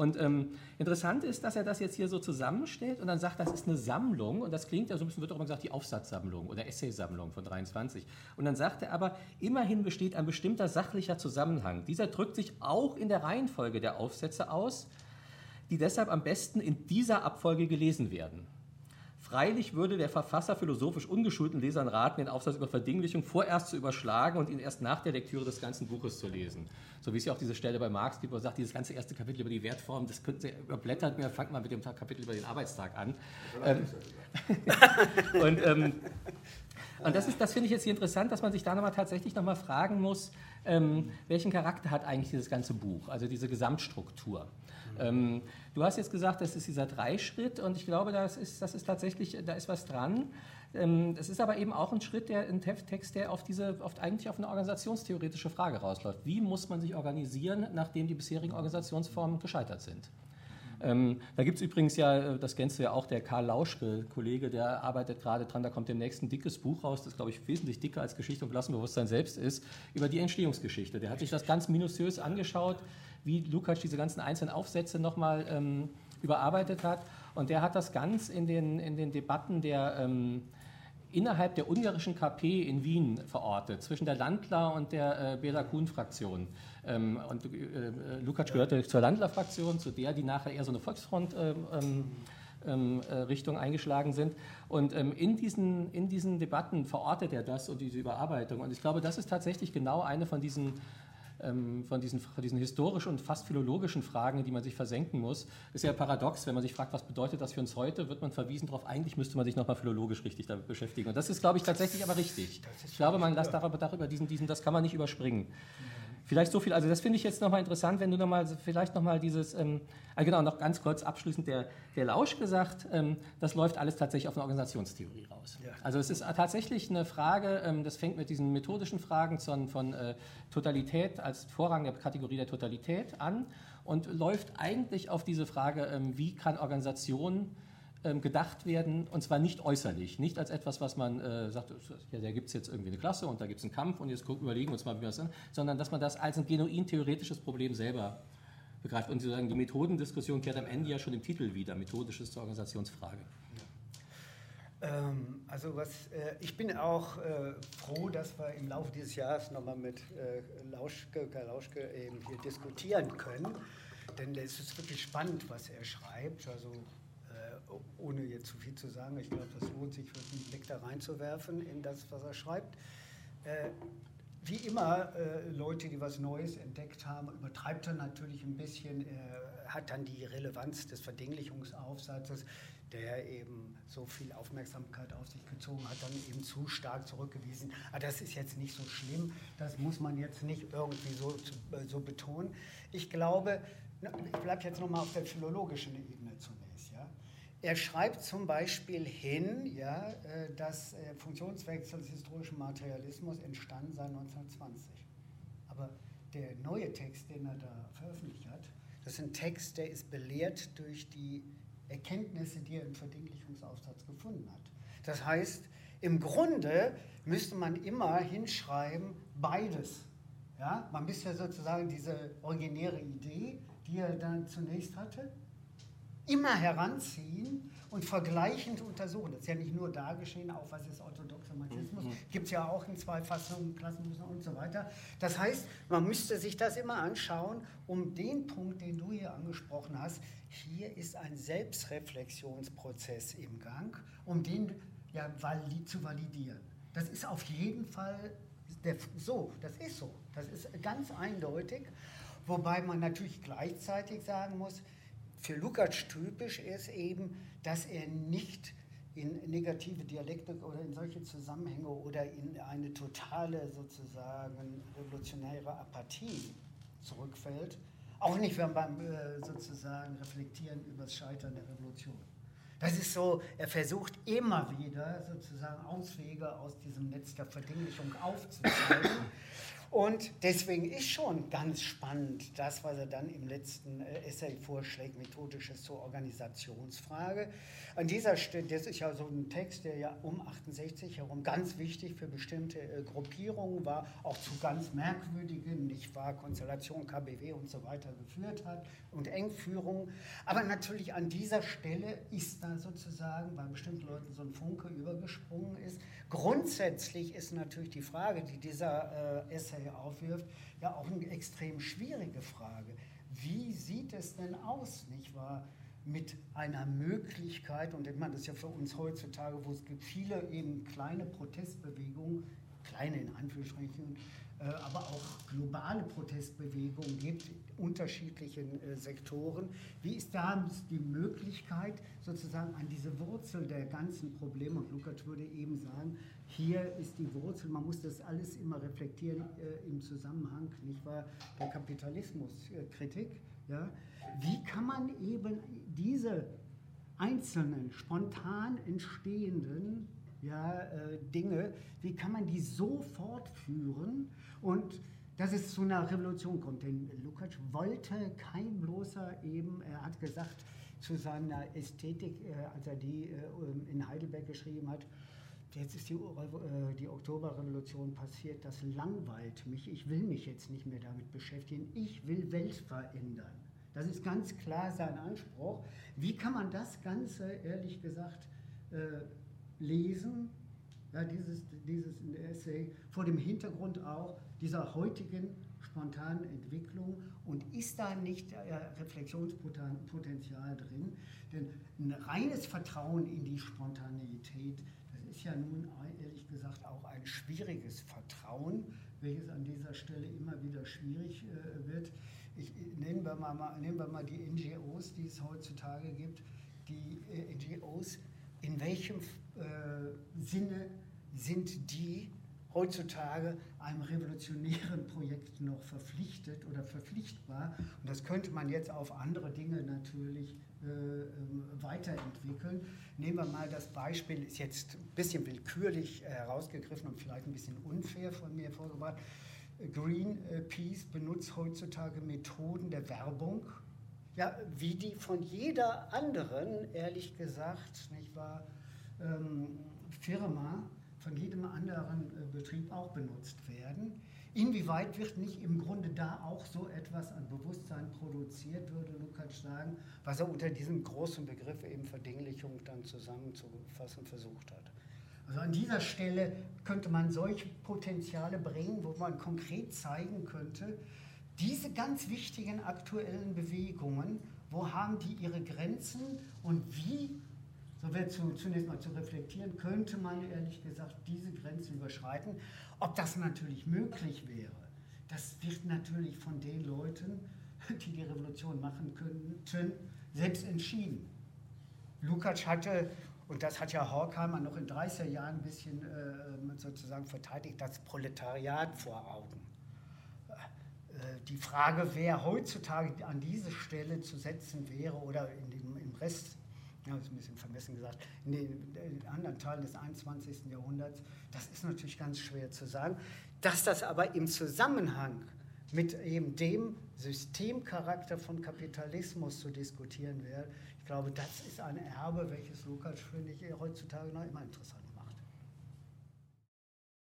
Und ähm, interessant ist, dass er das jetzt hier so zusammenstellt und dann sagt, das ist eine Sammlung und das klingt ja so ein bisschen, wird auch immer gesagt, die Aufsatzsammlung oder Essaysammlung von 23. Und dann sagt er aber, immerhin besteht ein bestimmter sachlicher Zusammenhang. Dieser drückt sich auch in der Reihenfolge der Aufsätze aus, die deshalb am besten in dieser Abfolge gelesen werden. Freilich würde der Verfasser philosophisch ungeschulten Lesern raten, den Aufsatz über Verdinglichung vorerst zu überschlagen und ihn erst nach der Lektüre des ganzen Buches zu lesen. So wie es ja auch diese Stelle bei Marx gibt, wo er sagt, dieses ganze erste Kapitel über die Wertform, das könnt ihr überblättert mir, fangt mal mit dem Kapitel über den Arbeitstag an. Ähm, und ähm, und das, das finde ich jetzt hier interessant, dass man sich da nochmal tatsächlich nochmal fragen muss, ähm, welchen Charakter hat eigentlich dieses ganze Buch, also diese Gesamtstruktur. Ähm, du hast jetzt gesagt, das ist dieser Dreischritt und ich glaube, das ist, das ist tatsächlich, da ist was dran. Ähm, es ist aber eben auch ein Schritt, der ein Text, der auf diese, auf, eigentlich auf eine organisationstheoretische Frage rausläuft. Wie muss man sich organisieren, nachdem die bisherigen Organisationsformen gescheitert sind? Ähm, da gibt es übrigens ja, äh, das kennst du ja auch, der Karl Lauschke, Kollege, der arbeitet gerade dran, da kommt demnächst ein dickes Buch raus, das glaube ich wesentlich dicker als Geschichte und Klassenbewusstsein selbst ist, über die Entstehungsgeschichte. Der hat sich das ganz minutiös angeschaut, wie Lukács diese ganzen einzelnen Aufsätze nochmal ähm, überarbeitet hat. Und der hat das ganz in den, in den Debatten der ähm, innerhalb der ungarischen KP in Wien verortet, zwischen der Landler und der äh, Bela Kuhn-Fraktion. Ähm, und äh, äh, Lukács gehörte zur Landler-Fraktion, zu der, die nachher eher so eine Volksfront-Richtung ähm, ähm, äh, eingeschlagen sind. Und ähm, in, diesen, in diesen Debatten verortet er das und diese Überarbeitung. Und ich glaube, das ist tatsächlich genau eine von diesen ähm, von, diesen, von diesen historischen und fast philologischen Fragen, die man sich versenken muss. Ist ja paradox, wenn man sich fragt, was bedeutet das für uns heute, wird man verwiesen darauf, eigentlich müsste man sich nochmal philologisch richtig damit beschäftigen. Und das ist, glaube ich, tatsächlich aber richtig. Ich glaube, man lässt darüber, darüber diesen, diesen, das kann man nicht überspringen. Vielleicht so viel, also das finde ich jetzt nochmal interessant, wenn du nochmal, vielleicht nochmal dieses, ähm, ah, genau, noch ganz kurz abschließend der, der Lausch gesagt, ähm, das läuft alles tatsächlich auf eine Organisationstheorie raus. Ja. Also es ist tatsächlich eine Frage, ähm, das fängt mit diesen methodischen Fragen von, von äh, Totalität als Vorrang der Kategorie der Totalität an und läuft eigentlich auf diese Frage, ähm, wie kann Organisation gedacht werden, und zwar nicht äußerlich, nicht als etwas, was man äh, sagt, ja, da gibt es jetzt irgendwie eine Klasse und da gibt es einen Kampf und jetzt überlegen wir uns mal, wie wir das sind, sondern dass man das als ein genuin theoretisches Problem selber begreift. Und sozusagen die Methodendiskussion kehrt am Ende ja schon im Titel wieder, methodisches zur Organisationsfrage. Ähm, also was, äh, ich bin auch äh, froh, dass wir im Laufe dieses Jahres nochmal mit äh, Lauschke, Karl Lauschke eben hier diskutieren können, denn es ist wirklich spannend, was er schreibt. Also ohne jetzt zu viel zu sagen, ich glaube, das lohnt sich, einen Blick da reinzuwerfen in das, was er schreibt. Äh, wie immer, äh, Leute, die was Neues entdeckt haben, übertreibt er natürlich ein bisschen, er hat dann die Relevanz des Verdinglichungsaufsatzes, der eben so viel Aufmerksamkeit auf sich gezogen hat, dann eben zu stark zurückgewiesen. Aber ah, das ist jetzt nicht so schlimm, das muss man jetzt nicht irgendwie so, so betonen. Ich glaube, ich bleibe jetzt nochmal auf der philologischen Ebene zunächst. Er schreibt zum Beispiel hin, ja, äh, dass äh, Funktionswechsel des historischen Materialismus entstanden sei 1920. Aber der neue Text, den er da veröffentlicht hat, das ist ein Text, der ist belehrt durch die Erkenntnisse, die er im Verdinglichungsaufsatz gefunden hat. Das heißt, im Grunde müsste man immer hinschreiben, beides. Ja? Man müsste sozusagen diese originäre Idee, die er dann zunächst hatte, immer heranziehen und vergleichend untersuchen. Das ist ja nicht nur da geschehen, auch was ist orthodoxer Marxismus, mhm. gibt es ja auch in zwei Fassungen, Klassenmuster und so weiter. Das heißt, man müsste sich das immer anschauen, um den Punkt, den du hier angesprochen hast, hier ist ein Selbstreflexionsprozess im Gang, um den ja, valid, zu validieren. Das ist auf jeden Fall der, so, das ist so, das ist ganz eindeutig, wobei man natürlich gleichzeitig sagen muss, für Lukács typisch ist eben, dass er nicht in negative Dialektik oder in solche Zusammenhänge oder in eine totale sozusagen revolutionäre Apathie zurückfällt. Auch nicht wenn beim äh, sozusagen Reflektieren über das Scheitern der Revolution. Das ist so, er versucht immer wieder sozusagen Auswege aus diesem Netz der Verdinglichung aufzuzeigen. Und deswegen ist schon ganz spannend das, was er dann im letzten äh, Essay vorschlägt, methodisches zur Organisationsfrage. An dieser Stelle, das ist ja so ein Text, der ja um 68 herum ganz wichtig für bestimmte äh, Gruppierungen war, auch zu ganz merkwürdigen, nicht wahr, Konstellationen, KBW und so weiter geführt hat und Engführungen. Aber natürlich an dieser Stelle ist da sozusagen bei bestimmten Leuten so ein Funke übergesprungen ist. Grundsätzlich ist natürlich die Frage, die dieser äh, Essay aufwirft, ja auch eine extrem schwierige Frage. Wie sieht es denn aus, nicht wahr? mit einer Möglichkeit, und ich meine, das ist ja für uns heutzutage, wo es gibt viele eben kleine Protestbewegungen, kleine in Anführungsstrichen, äh, aber auch globale Protestbewegungen gibt, unterschiedlichen äh, Sektoren. Wie ist da die Möglichkeit, sozusagen an diese Wurzel der ganzen Probleme, und Lukács würde eben sagen, hier ist die Wurzel, man muss das alles immer reflektieren äh, im Zusammenhang, nicht wahr, der Kapitalismuskritik. Ja? Wie kann man eben diese einzelnen, spontan entstehenden ja, äh, Dinge, wie kann man die so fortführen und dass es zu einer Revolution kommt? Denn Lukács wollte kein bloßer eben, er hat gesagt zu seiner Ästhetik, äh, als er die äh, in Heidelberg geschrieben hat, jetzt ist die, äh, die Oktoberrevolution passiert, das langweilt mich, ich will mich jetzt nicht mehr damit beschäftigen, ich will Welt verändern. Das ist ganz klar sein Anspruch. Wie kann man das Ganze, ehrlich gesagt, lesen, ja, dieses, dieses Essay, vor dem Hintergrund auch dieser heutigen spontanen Entwicklung und ist da nicht äh, Reflexionspotenzial drin? Denn ein reines Vertrauen in die Spontaneität, das ist ja nun ehrlich gesagt auch ein schwieriges Vertrauen, welches an dieser Stelle immer wieder schwierig äh, wird. Ich, nehmen, wir mal, nehmen wir mal die NGOs, die es heutzutage gibt. Die äh, NGOs, in welchem äh, Sinne sind die heutzutage einem revolutionären Projekt noch verpflichtet oder verpflichtbar. Und das könnte man jetzt auf andere Dinge natürlich äh, ähm, weiterentwickeln. Nehmen wir mal das Beispiel, ist jetzt ein bisschen willkürlich herausgegriffen und vielleicht ein bisschen unfair von mir vorgebracht. Greenpeace benutzt heutzutage Methoden der Werbung, ja, wie die von jeder anderen, ehrlich gesagt, nicht wahr, ähm, Firma von jedem anderen äh, Betrieb auch benutzt werden. Inwieweit wird nicht im Grunde da auch so etwas an Bewusstsein produziert, würde Lukács sagen, was er unter diesem großen Begriff eben Verdinglichung dann zusammenzufassen versucht hat. Also an dieser Stelle könnte man solche Potenziale bringen, wo man konkret zeigen könnte, diese ganz wichtigen aktuellen Bewegungen, wo haben die ihre Grenzen und wie so wäre zu, zunächst mal zu reflektieren, könnte man ehrlich gesagt diese Grenze überschreiten. Ob das natürlich möglich wäre, das wird natürlich von den Leuten, die die Revolution machen könnten, selbst entschieden. Lukács hatte, und das hat ja Horkheimer noch in 30er Jahren ein bisschen äh, sozusagen verteidigt, das Proletariat vor Augen. Die Frage, wer heutzutage an diese Stelle zu setzen wäre oder in dem, im Rest ja, das ist ein bisschen vermessen gesagt, in den anderen Teilen des 21. Jahrhunderts, das ist natürlich ganz schwer zu sagen. Dass das aber im Zusammenhang mit eben dem Systemcharakter von Kapitalismus zu diskutieren wäre, ich glaube, das ist ein Erbe, welches Lukas, finde ich, heutzutage noch immer interessant